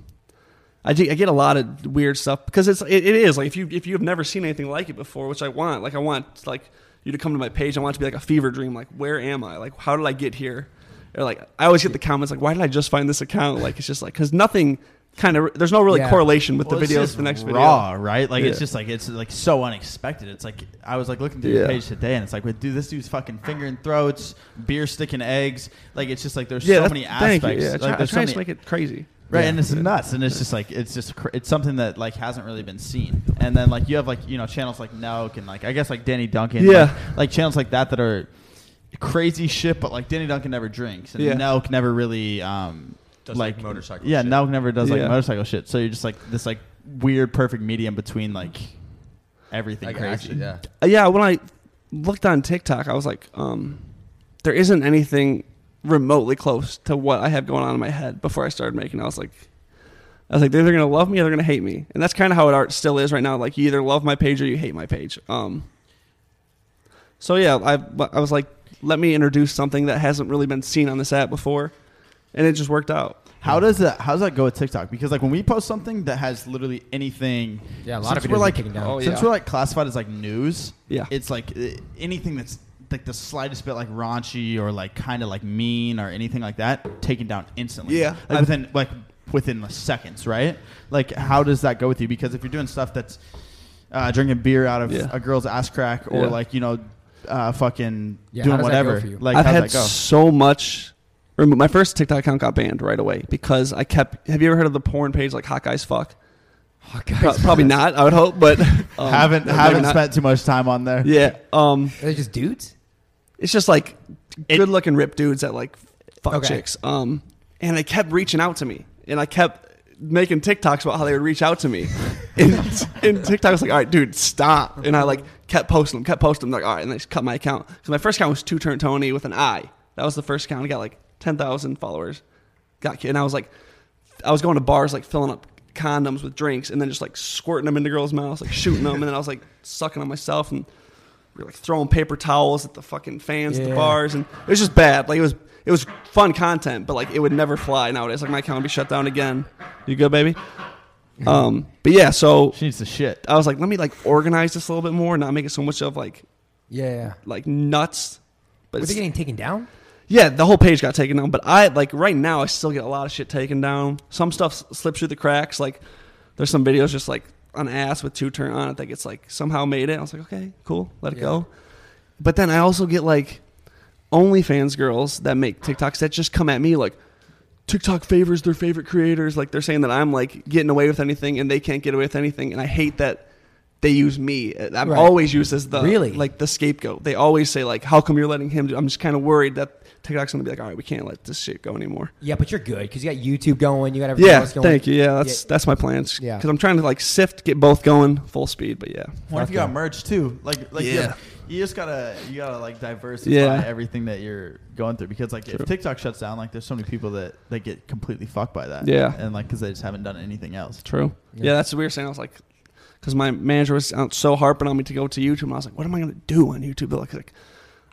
I, do, I get a lot of weird stuff because it's it, it is like if you if you have never seen anything like it before, which I want. Like I want like you to come to my page. I want it to be like a fever dream. Like where am I? Like how did I get here? Or like I always get the comments like why did I just find this account? Like it's just like because nothing kind of there's no really Yeah. correlation with Well, the videos just the next video. raw, right? Like it's just like it's like so unexpected. It's like I was like looking through your Yeah. page today, and it's like, dude, this dude's fucking fingering throats, beer sticking eggs. Like it's just like there's Yeah, so that's- many thank aspects. you. Yeah, I like, try, I there's so try to make it crazy. Right, Yeah. and it's nuts, and it's just like it's just cr- it's something that like hasn't really been seen. And then like you have like you know channels like Nelk and like I guess like Danny Duncan, Yeah. like, like channels like that that are crazy shit. But like Danny Duncan never drinks, and Yeah. Nelk never really um Does, like, motorcycle Yeah, shit. Nelk never does like Yeah. motorcycle shit. So you're just like this like weird perfect medium between like everything Like, crazy. actually, yeah. Uh, yeah, when I looked on TikTok, I was like, um, there isn't anything remotely close to what I have going on in my head before I started making. it. I was like, I was like, they're either gonna love me or they're gonna hate me, and that's kind of how it art still is right now. Like, you either love my page or you hate my page. Um, so yeah, I I was like, let me introduce something that hasn't really been seen on this app before, and it just worked out. How does that? How does that go with TikTok? Because like when we post something that has literally anything, Yeah, a lot of since videos we're like are taken down. Oh, since yeah. we're like classified as like news. Yeah. it's like uh, anything that's like the slightest bit like raunchy or like kind of like mean or anything like that taken down instantly. Yeah. like I've- within like within the seconds, right? Like how does that go with you? Because if you're doing stuff that's uh, drinking beer out of Yeah. a girl's ass crack or Yeah. like you know uh, fucking Yeah, doing does that go whatever, like I've had so much. Or my first TikTok account got banned right away because I kept. Have you ever heard of the porn page like Hot Guys Fuck? Oh, guys, Pro- probably not. I would hope, but um, haven't haven't not. spent too much time on there. Yeah, um, Are they just dudes? it's just like It- good-looking ripped dudes that like fuck Okay. chicks. Um, and they kept reaching out to me, and I kept making TikToks about how they would reach out to me. and, and TikTok was like, "All right, dude, stop!" And I like kept posting them, kept posting them. Like, all right, and they just cut my account because my first account was Two Turnt Tony with an I. That was the first account. I got like ten thousand followers. Got and I was like, I was going to bars like filling up condoms with drinks and then just like squirting them into girls' mouths, like shooting them, and then I was like sucking on myself and we were like throwing paper towels at the fucking fans at the bars, and it was just bad. Like it was, it was fun content, but like it would never fly nowadays. Like my account would be shut down again. You good, baby? Um, but yeah, so She needs to shit. I was like, let me like organize this a little bit more, not make it so much of like Yeah. yeah. like nuts. But Was it's- it getting taken down? yeah, the whole page got taken down. But I like right now, I still get a lot of shit taken down. Some stuff s- slips through the cracks. Like there's some videos just like an ass with two turn on it that gets like somehow made it. I was like, okay, cool, let it Yeah. go. But then I also get like OnlyFans girls that make TikToks that just come at me like TikTok favors their favorite creators. Like they're saying that I'm like getting away with anything and they can't get away with anything. And I hate that they use me. Uh, I'm Right. always used as the Really? like the scapegoat. They always say like, "How come you're letting him?" do I'm just kind of worried that TikTok's gonna be like, "All right, we can't let this shit go anymore." Yeah, but you're good because you got YouTube going. You got everything Yeah, else going. thank you. Yeah, that's that's my plans. Yeah. because I'm trying to like sift, get both going full speed. But yeah, What if you got merch too? Like, like you, Yeah. Have- you just gotta you gotta like diversify Yeah. everything that you're going through because like True. if TikTok shuts down, like there's so many people that they get completely fucked by that. Yeah. and like because they just haven't done anything else. true. Yeah. Yeah, that's what we were saying. I was like, because my manager was out so harping on me to go to YouTube, and I was like, "What am I gonna do on YouTube?" They're like, like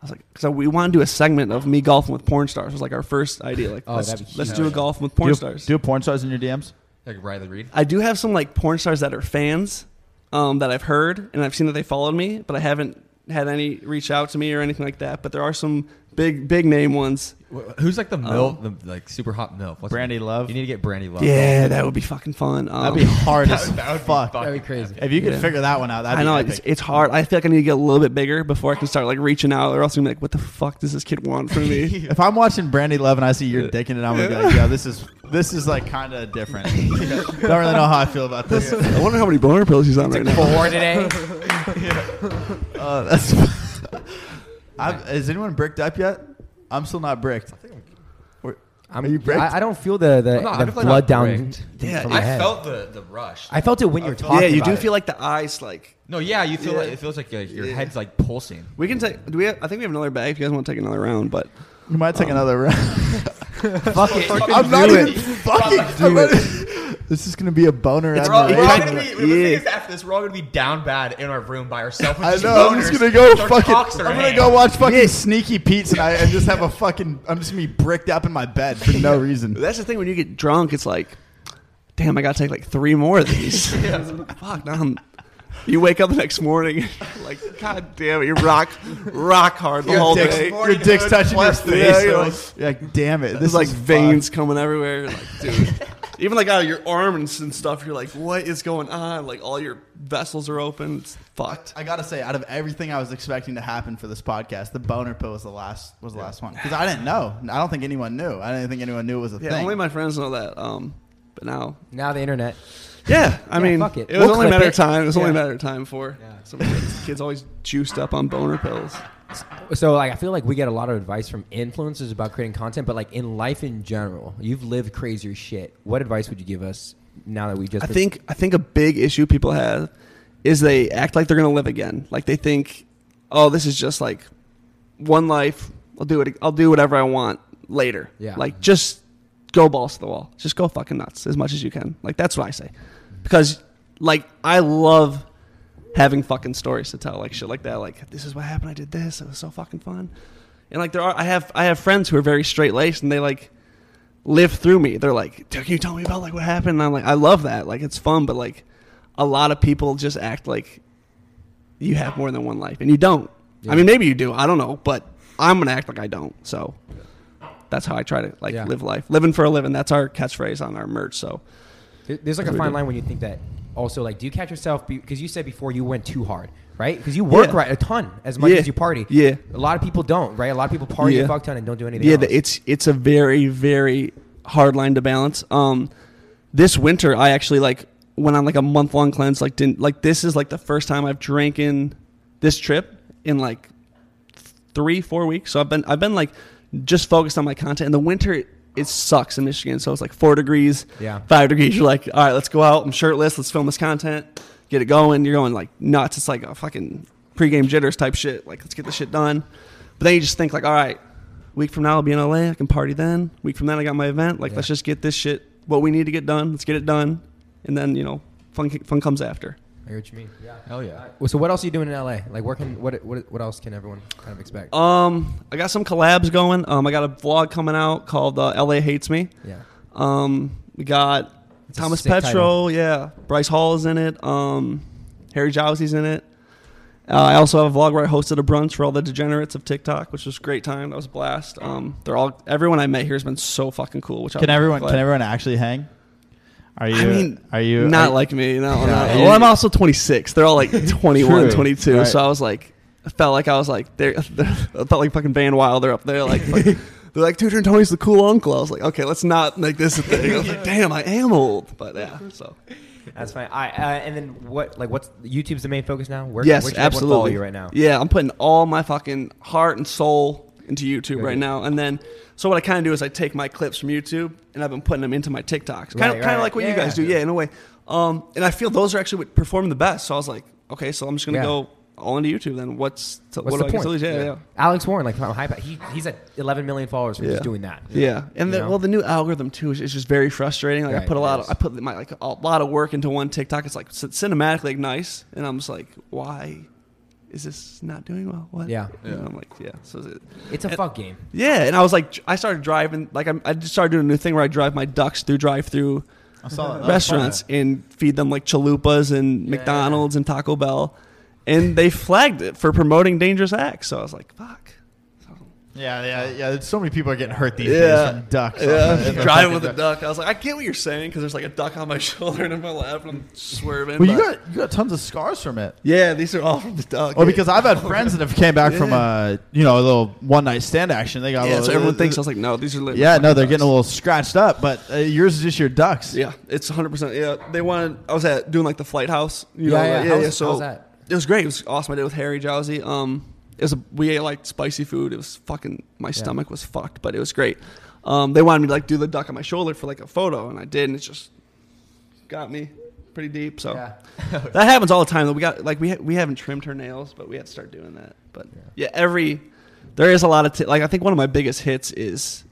I was like, because we want to do a segment of me golfing with porn stars. Was like our first idea. Like, Oh, let's, that'd be let's huge. do a golf with porn do, stars. Do a porn stars in your DMs? Like Riley Reid. I do have some like porn stars that are fans um, that I've heard and I've seen that they followed me, but I haven't had any reach out to me or anything like that. But there are some big big name ones. Who's like the milf, the like super hot milf? What's Brandi her- Love? You need to get Brandi Love. Yeah, that would be fucking fun. Um, That'd be hard that as would- that would be fuck. fucking That'd be crazy. If you could Yeah. figure that one out, that'd I know epic. it's, it's hard. I feel like I need to get a little bit bigger before I can start like reaching out, or else I'm like, what the fuck does this kid want from me? if I'm watching Brandi Love and I see you're in it, I'm gonna be like, yeah, this is this is like kind of different. I don't really know how I feel about this. I wonder how many boner pills he's on right now. Four today. Uh, that's. I've, is anyone bricked up yet? I'm still not bricked. I'm, Are you bricked? I, I don't feel the the, I'm not- the I'm definitely blood not down. bricked. Yeah, from my I head. felt the the rush. I felt it when you're talking. Yeah, you do about feel like the eyes like. no, yeah, you feel Yeah. like it feels like your, your Yeah. head's like pulsing. We can take. Do we? Have, I think we have another bag. If you guys want to take another round, but We might take another round. Fuck it. I'm not do even it. fucking. I'm not- this is gonna be a boner. We're all, we're all gonna be, the thing is, after this, we're all gonna be down bad in our room by ourselves. with I know. I'm just gonna go with our fucking. I'm our gonna hand. go watch fucking Sneaky Pete tonight and just have a fucking. I'm just gonna be bricked up in my bed for no reason. that's the thing. When you get drunk, it's like, damn, I got to take like three more of these. Fuck, now I'm- You wake up the next morning, like, god damn it, you're rock, rock hard the Your whole dick's, day. your dick's touching your face. yeah, you're like, you're like, damn it. There's This like is veins coming everywhere. Like, dude. Even like out of your arms and stuff, you're like, what is going on? Like all your vessels are open. It's fucked. I gotta say, out of everything I was expecting to happen for this podcast, the boner pill was the last was the last one because I didn't know. I don't think anyone knew. I didn't think anyone knew it was a Yeah, thing. only my friends know that. Um, But now, Now the internet. Yeah, I Yeah, mean, fuck it. it was We'll only a matter it. of time. It was only a matter of time for Yeah. some kids, kids always juiced up on boner pills. So like I feel like we get a lot of advice from influencers about creating content, but like in life in general, you've lived crazier shit. What advice would you give us now that we just I think I think a big issue people have is they act like they're gonna live again. Like they think, oh, this is just like one life. I'll do it. I'll do whatever I want later. Yeah. Like just go balls to the wall. Just go fucking nuts as much as you can. Like that's what I say, because like I love having fucking stories to tell, like shit like that. Like this is what happened. I did this. It was so fucking fun. And like there are, I have I have friends who are very straight laced, and they like live through me. They're like, can you tell me about like what happened?" And I'm like, I love that. Like it's fun, but like a lot of people just act like you have more than one life, and you don't. Yeah. I mean, maybe you do. I don't know, but I'm gonna act like I don't. So that's how I try to like Yeah. live life. Living for a living. That's our catchphrase on our merch. So There's like a fine line when you think that. Also, like, do you catch yourself because you said before you went too hard, right? Because you work Yeah. right a ton as much Yeah. as you party. Yeah. a lot of people don't, right? A lot of people party Yeah. a fuck ton and don't do anything. yeah, else. the, it's it's a very very hard line to balance. Um, this winter I actually like went on like a month long cleanse. Like didn't like this is like the first time I've drank in this trip in like three four weeks. So I've been I've been like just focused on my content. In the winter it sucks in Michigan. So it's like four degrees, Yeah. five degrees. You're like, all right, let's go out. I'm shirtless. Let's film this content. Get it going. You're going like nuts. It's like a fucking pregame jitters type shit. Like let's get this shit done. But then you just think like, all right, week from now I'll be in LA. I can party then. Week from then I got my event. Like Yeah. let's just get this shit. What we need to get done. Let's get it done. And then you know, fun fun comes after. I hear what you mean. Yeah. Hell yeah. Well, so what else are you doing in LA? Like, where can what what what else can everyone kind of expect? Um, I got some collabs going. Um, I got a vlog coming out called uh, "LA Hates Me." yeah. Um, we got It's Thomas Petrou. title. Yeah, Bryce Hall is in it. Um, Harry Jowsey's in it. Uh, I also have a vlog where I hosted a brunch for all the degenerates of TikTok, which was a great time. That was a blast. Um, they're all everyone I met here has been so fucking cool. Which Can I'm everyone glad- can everyone actually hang? Are you? I mean, are you not are- like me? No, Yeah, no. you- Well, I'm also 26. They're all like 21, True. 22. Right. So I was like, I felt like I was like, they're, I felt like fucking Van Wilder up there. Like, like- they're like, Turnt Tony's the cool uncle. I was like, okay, let's not make this a thing. I was like, damn, I am old. But yeah, so That's fine. I uh, and then what? Like, what's YouTube's the main focus now? Where, yes, where absolutely. Follow you right now. Yeah, I'm putting all my fucking heart and soul into YouTube Good. right now. And then, so what I kind of do is I take my clips from YouTube and I've been putting them into my TikToks. Kind Right, of, kind right. of like what you guys do. yeah. Yeah, in a way. Um, and I feel those are actually what perform the best. So I was like, okay, so I'm just gonna Yeah. go all into YouTube. Then what's, to, What's what the point? consider? Yeah, yeah. Alex Warren, like how hype. He, he's at 11 million followers for Yeah. just doing that. Yeah, and the, well, the new algorithm too is, is just very frustrating. Like I put a lot of I put my like a lot of work into one TikTok. It's like cinematically like, nice, and I'm just like, why is this not doing well? What? Yeah. And I'm like, yeah. So it, It's a And- fuck game. yeah, and I was like, I started driving. Like I'm, I just started doing a new thing where I drive my ducks through drive-through I saw that. That was restaurants and feed them like chalupas and Yeah. McDonald's and Taco Bell, and they flagged it for promoting dangerous acts. So I was like, fuck. So, Yeah, yeah, yeah. So many people are getting hurt these Yeah. days from ducks. Yeah, on driving with a duck. duck. I was like, I get what you're saying because there's like a duck on my shoulder and in my lap, and I'm swerving. Well, you but- got you got tons of scars from it. yeah, these are all from the duck. Well, because I've had friends that have came back from a you know a little one night stand action. They got a yeah, little, so everyone thinks I was like, no, these are. lit- yeah, no, they're getting a little scratched up, but uh, yours is just your ducks. Yeah, it's 100. percent Yeah, they wanted. I was at doing like the flight house. You Yeah, know, yeah. like, How's- yeah. So how's that? it was great. It was awesome. I did it with Harry Jowsey. Um, it was a, we ate like spicy food. It was fucking. My stomach was fucked, but it was great. Um, they wanted me to like do the duck on my shoulder for like a photo, and I did, and it just got me pretty deep. So Yeah. that happens all the time. Though we got like we ha- we haven't trimmed her nails, but we have to start doing that. But yeah, yeah every there is a lot of t- like I think one of my biggest hits is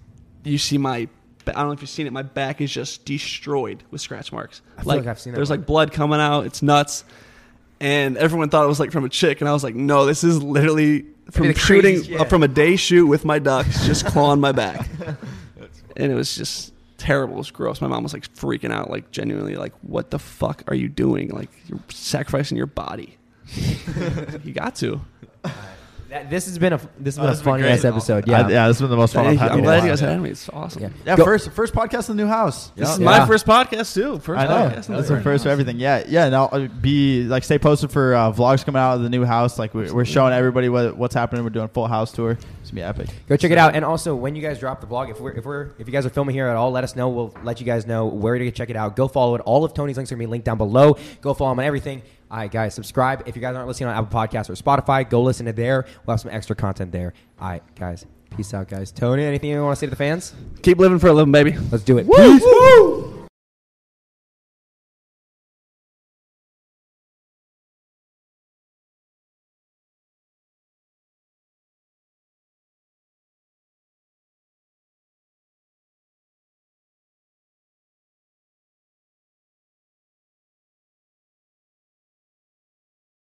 you see my. I don't know if you've seen it. My back is just destroyed with scratch marks. I feel like I've seen that There's like blood coming out. It's nuts. And everyone thought it was like from a chick, and I was like, no, this is literally from shooting craziest- yeah. uh, from a day shoot with my ducks, just clawing my back. And it was just terrible. It was gross. My mom was like freaking out, like genuinely, like, what the fuck are you doing? Like, you're sacrificing your body. you got to. That, this has been a this has Oh, been a this been funny ass great. episode. I- Yeah. yeah, this has been the most fun I've had I'm in a glad while. you guys had me. It's awesome. Yeah. Yeah, Go- first first podcast in the new house. This is Yeah. my first podcast too. First I know. podcast. That's the first for everything. Yeah, yeah. And I'll uh, be like, stay posted for uh, vlogs coming out of the new house. Like we, we're showing everybody what, what's happening. We're doing a full house tour. It's gonna be epic. Go check it out. And also, when you guys drop the vlog, if we're if we're if you guys are filming here at all, let us know. We'll let you guys know where to check it out. Go follow it. All of Tony's links are gonna be linked down below. Go follow him on everything. All right, guys, subscribe. If you guys aren't listening on Apple Podcasts or Spotify, go listen to there. We'll have some extra content there. All right, guys. Peace out, guys. Tony, anything you want to say to the fans? Keep living for a living, baby. Let's do it. Woo!